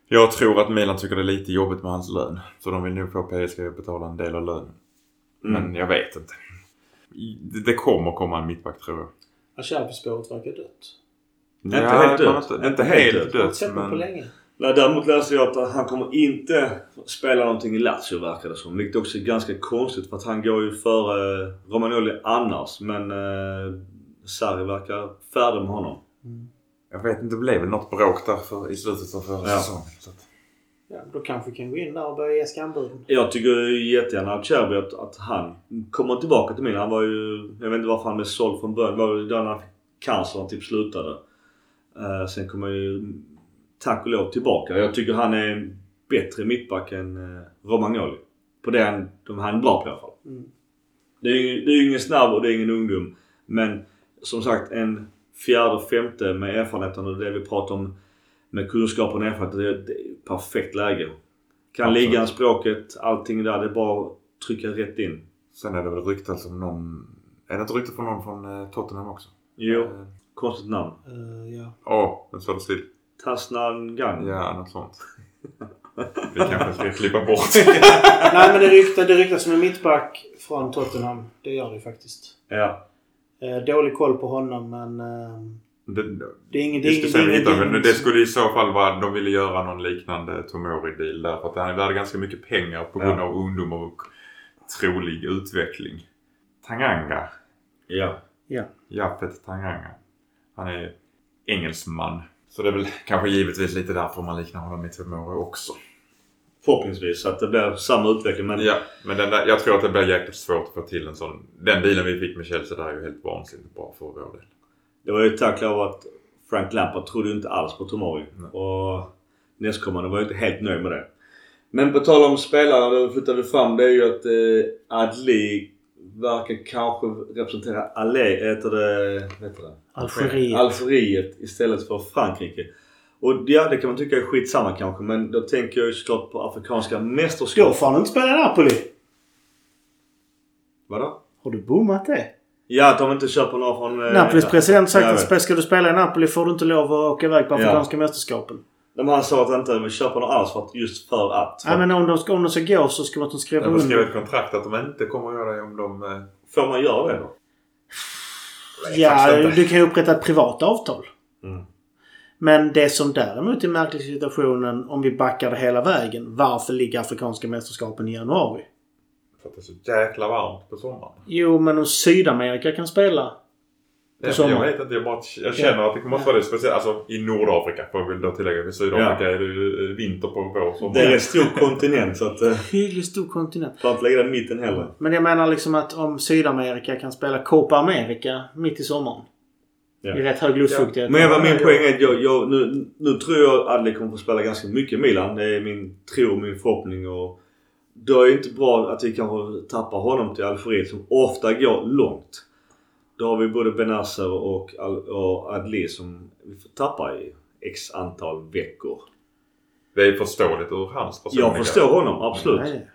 Jag tror att Milan tycker det är lite jobbigt med hans lön. Så de vill nog få PSG att betala en del av lönen. Mm. Men jag vet inte. Det- kommer komma en mittback tror jag. Acerbi-spåret verkar dött. Inte helt dött. Inte, Inte inte helt helt dött. Dött den på men... länge. Nej, däremot läste jag att han kommer inte spela någonting i Lazio verkar det som. Vilket också är ganska konstigt för att han går ju före Romagnoli annars. Men eh, Sarri verkar färdig med honom. Jag vet inte, det blev väl något bråk där för, i slutet av förra Ja. säsongen. Att, Ja, då kanske vi kan gå in där och börja ge skambuden. Jag tycker jättegärna Acerbi att, att han kommer tillbaka till Milan. Han var ju... Jag vet inte varför han blev såld från början. Det var ju då när han fick cancer han typ slutade. Eh, sen kommer ju tack och lov tillbaka. Jag tycker han är en bättre mittback än uh, Romagnoli. På det han, de han är bra på i alla fall. Mm. Det är ju det är ingen snabb och det är ingen ungdom. Men som sagt en fjärde, femte med erfarenheten och det vi pratar om med kunskapen och erfarenheten. Det, det är ju perfekt läge. Kan Absolut. ligan, språket, allting där. Det är bara att trycka rätt in. sen är det väl ryktat om någon... Är det inte ryktat från någon från eh, Tottenham också? Jo, Eh, konstigt namn. Uh, ja. Ja, nu står det still. Tasnan Gang. Ja, något sånt. Vi kanske ska klippa bort. Nej men det ryktas, det ryktas som en mittback från Tottenham. Det gör det faktiskt. Ja. Eh, dålig koll på honom men... eh, Det, det är ingen... Det, är ingen, det, sen det, är ingen- det skulle i så fall vara de ville göra någon liknande Tomori-deal där. För att han hade ganska mycket pengar på grund Ja. av ungdom och trolig utveckling. Tanganga. Ja. Ja. Jaffet Tanganga. Han är engelsman. Så det är väl kanske givetvis lite därför man liknar honom med Tomori också. Förhoppningsvis så att det blir samma utveckling. Men Ja, men den där, jag tror att det blir jäkligt svårt att få till en sån. Den dealen vi fick med Chelsea där är ju helt vansinnigt bra för vår del. Det var ju tack vare att Frank Lampard trodde inte alls på Tomori. Nej. Och nästkommande var ju inte helt nöjd med det. Men på tal om spelare, då flyttade vi fram. Det är ju att eh, Adli verkar kanske representera Allé, heter det, heter det? Algeriet. Algeriet istället för Frankrike. Och ja, det kan man tycka är skitsamma kanske men då tänker jag ju såklart på Afrikanska Då mästerskap. får han inte spela i Napoli. Vadå? Har du bommat det? Ja, att de inte köper några från... eh, Napolis president sagt att vet. ska du spela i Napoli får du inte lov att åka iväg på Ja. Afrikanska mästerskapen. De han sa att han inte vill köpa några alls för att, just för att. Nej men om de, ska, om de ska gå så ska de skriva De får skriva ett under. kontrakt att de inte kommer att göra det om de... eh, Får man göra det då? Ja, du kan ju upprätta ett privat avtal. Mm. Men det som däremot är märkligt i situationen om vi backar det hela vägen. Varför ligger Afrikanska mästerskapen i januari? För att det är så jäkla varmt på sommaren. Jo, men om Sydamerika kan spela. Ja, sommaren. jag vet inte. Jag, bara, jag känner att det måste vara det speciellt. Alltså i Nordafrika får jag väl då tillägga. I Sydafrika är det ju eh, vinter på vår sommar. Det är en stor kontinent så att... eh, Hyggligt stor kontinent. Får inte lägga den i mitten heller. Men jag menar liksom att om Sydamerika kan spela Copa America mitt i sommaren. Ja. I rätt hög luftfuktighet. Men vad min poäng är att jag, jag, nu, nu tror jag att Adli kommer få spela ganska mycket Milan. Det är min tro och min förhoppning. Och då är det inte bra att vi kanske tappar honom till Algeriet som ofta går långt. Då har vi både Benasser och, Al- och Adli som vi får tappa i x antal veckor. Det är förståeligt ur hans personliga... Jag förstår honom, absolut. Nej.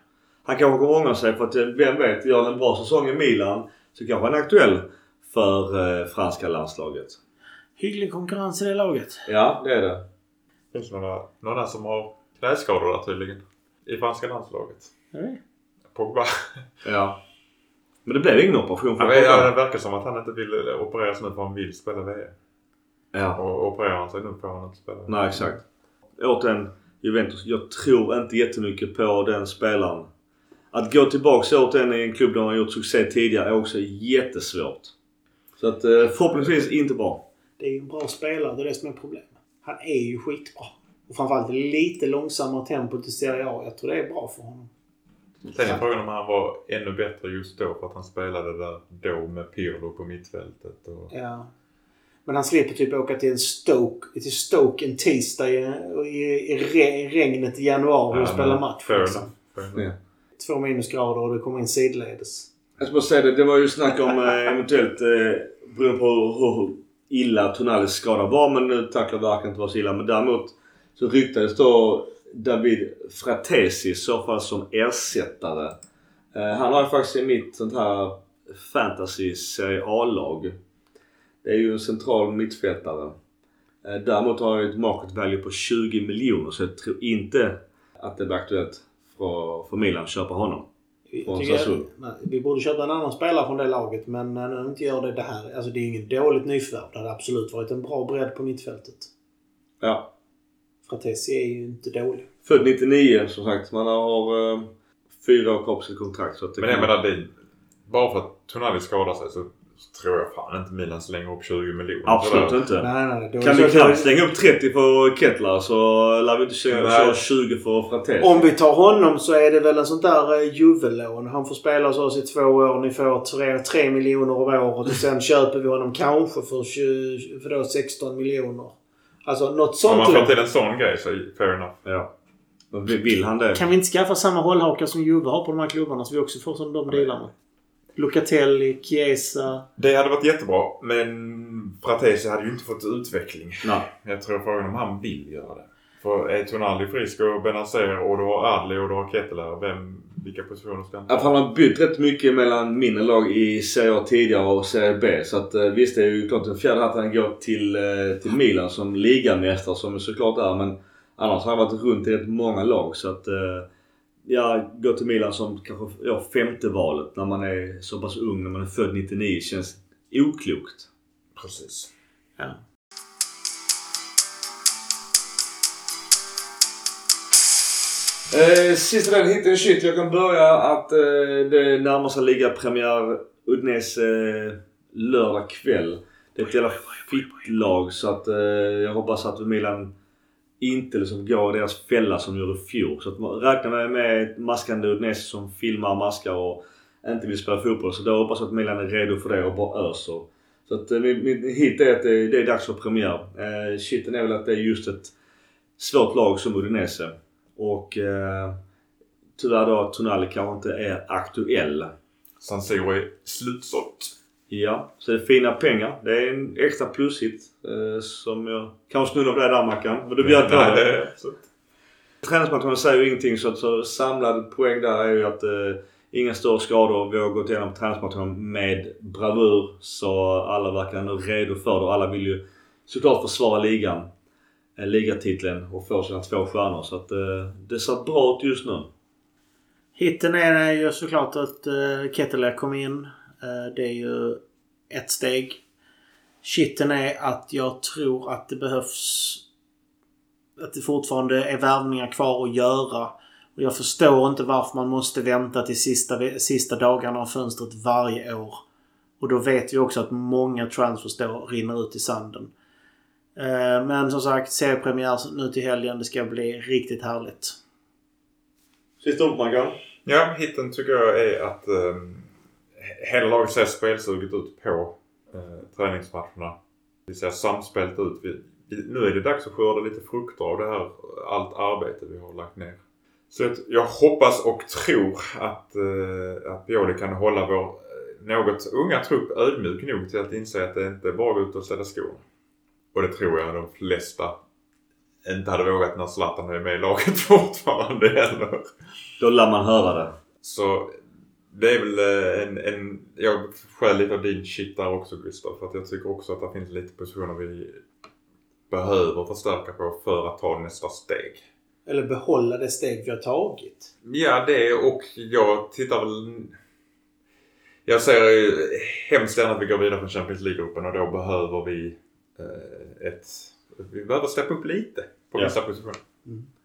Han kanske kommer ångra sig för att vem vet, gör han en bra säsong i Milan så kanske han är aktuell för eh, franska landslaget. Hygglig konkurrens i det laget. Ja, det är det. Finns det några, några som har knäskador där tydligen? I franska landslaget. Nej. Pogba. Ja. Men det blev ingen operation för ja, Pogba. det verkar som att han inte vill eh, opereras nu för han vill spela VM. Ja. Och opererar han sig nu får han inte spela. Nej, exakt. Återigen, Juventus. Jag tror inte jättemycket på den spelaren. Att gå tillbaka återigen i en klubb där han har gjort succé tidigare är också jättesvårt. Så att eh, förhoppningsvis inte bra. Det är ju en bra spelare. Det är det som är problemet. Han är ju skitbra. Och framförallt lite långsammare tempo till Serie A. Jag tror det är bra för honom. Sen är frågan om han var ännu bättre just då för att han spelade där då med Pirlo på mittfältet. Och... Ja. Men han slipper typ åka till en Stoke, till Stoke en tisdag i, i, i re, regnet i januari och spela match. fair Liksom. enough. Ja. Två minusgrader och det kommer in sidledes. Jag ska bara säga det. Det var ju snack om eh, eventuellt eh, beroende på hur, illa Tonalis skada var. Men nu tack och verkar inte vara så illa. Men däremot så ryktades då David Fratesi i så fall som ersättare. Eh, han har ju faktiskt i mitt sånt här fantasy Serie A-lag. Det är ju en central mittfältare. Eh, däremot har han ju ett market value på 20 miljoner så jag tror inte att det blir aktuellt för, för Milan att köpa honom. Jag tycker- nej, vi borde köpa en annan spelare från det laget men när de inte gör det, det här. Alltså det är inget dåligt nyförvärv. Det hade absolut varit en bra bredd på mittfältet. Ja. Fratesi är ju inte dålig. Född 99 som sagt. Man har eh, fyra år kvar på sitt kontrakt. Så att det Men jag kan- menar, det, bara för att Tonali skadar sig så tror jag fan inte Milan slänger upp 20 miljoner. Absolut inte. Nej, nej, Kan vi knappt slänga upp 30 för Kettler så lär vi inte köra Nej. köra 20 för Fratesi. Om vi tar honom så är det väl en sånt där eh, Juve-lån. Han får spela hos oss i två år. Ni får 3, 3 miljoner om året och sen köper vi honom kanske för, 20, för då 16 miljoner. Alltså något Om sånt man får till en sån grej så fair enough. Ja. Vill- han det? Kan vi inte skaffa samma hållhakar som Juve har på de här klubbarna så vi också får som de dealarna? Locatelli, Chiesa. Det hade varit jättebra men Fratesi hade ju inte fått utveckling. Nej. Jag tror frågan om han vill göra det. För är Tonali frisk och Benazer och du har Adli och du har Ketteler. Vem, vilka positioner ska han för han har bytt rätt mycket mellan mindre lag i Serie A tidigare och Serie B. Så att eh, visst, det är ju klart den fjärde hatten han går till, eh, till Milan som ligamästare som såklart är. Men annars har han varit runt i rätt många lag. Så att eh, ja, gå till Milan som kanske ja, femte valet när man är så pass ung, när man är född 99, känns oklokt. Precis. Ja. Eh, sista delen, hit en shit. Jag kan börja att eh, det närmar sig ligapremiär Udinese eh, lördag kväll. Det är ett jävla fittlag så att eh, jag hoppas att Milan inte liksom går i deras fälla som de gjorde i fjol. Så att man räknar med, med ett maskande Udnes som filmar, maskar och inte vill spela fotboll. Så då hoppas jag att Milan är redo för det och bara öser. Så att eh, min, min hit är att det, det är dags för premiär. Eh, shiten är väl att det är just ett svårt lag som Udinese. Och eh, tyvärr då att Tonali kanske inte är aktuell. San Siro är slutsålt. Ja, så det är fina pengar. Det är en extra plushit eh, som jag kanske snuddar på det där Mackan. Men du bjöd på Nej, det. det. Träningsmaterialet säger ju ingenting så, så samlad poäng där är ju att eh, inga större skador. Vi har gått igenom träningsmaterialet med bravur. Så alla verkar nu redo för det och alla vill ju såklart försvara ligan. Eh, ligatiteln och får sina två stjärnor. Så att eh, det ser bra ut just nu. Hitten är ju såklart att eh, uh, Ketteler kom in. Eh, det är ju ett steg. Shitten är att jag tror att det behövs... Att det fortfarande är värvningar kvar att göra. Och jag förstår inte varför man måste vänta till sista, sista dagarna av fönstret varje år. Och då vet vi också att många transfers då rinner ut i sanden. Eh, Men som sagt, seriepremiär nu till helgen. Det ska bli riktigt härligt. Sista ord Mackan. Ja, hitten tycker jag är att eh, hela laget ser spelsuget ut på eh, träningsmatcherna. Det ser samspelt ut. Vi, vi, nu är det dags att skörda lite frukter av det här, allt arbete vi har lagt ner. Så att jag hoppas och tror att, eh, att Pioli kan hålla vår eh, något unga trupp ödmjuk nog till att inse att det inte är bara att gå ut och ställa skor. Och det tror jag de flesta inte hade vågat när Zlatan är med i laget fortfarande heller. Då lär man höra det. Så Det är väl eh, en, en... Jag skär lite av din shit där också Gustav. För att jag tycker också att det finns lite positioner vi behöver förstärka på för att ta nästa steg. Eller behålla det steg vi har tagit. Ja, det och jag tittar väl... Jag ser ju hemskt gärna att vi går vidare från Champions League-gruppen och då behöver vi ett... Vi behöver steppa upp lite på Ja. vissa positioner.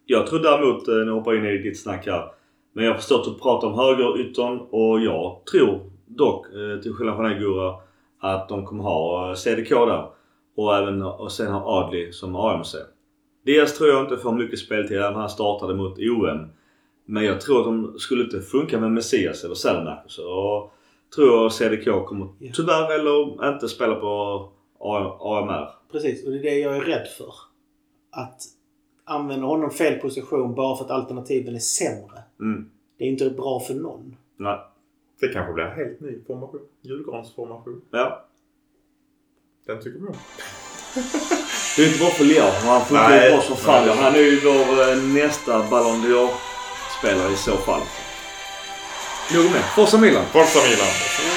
Jag tror däremot, eh, nu hoppar jag in i ditt snack här. Men jag har förstått att du pratar om högeryttern och jag tror dock, eh, till skillnad från dig Gurra, att de kommer ha eh, CDK där. Och även och sen ha Adli som AMC. Dels tror jag inte får mycket speltid när han startade mot OM. Men jag tror att de skulle inte funka med Messias eller Selmak. Så tror jag CDK kommer tyvärr eller inte spela på AMR. Precis, och det är det jag är rädd för. Att använda honom fel position bara för att alternativen är sämre. Mm. Det är inte bra för någon. Nej. Det kanske blir en helt ny formation. Julgransformation. Ja. Den tycker vi om. Det är inte bra för Leo. Han funkar ju bra som fan. Han är ju vår eh, nästa Ballon d'Or-spelare i så fall. Nog med. Forza Milan! Forza Milan!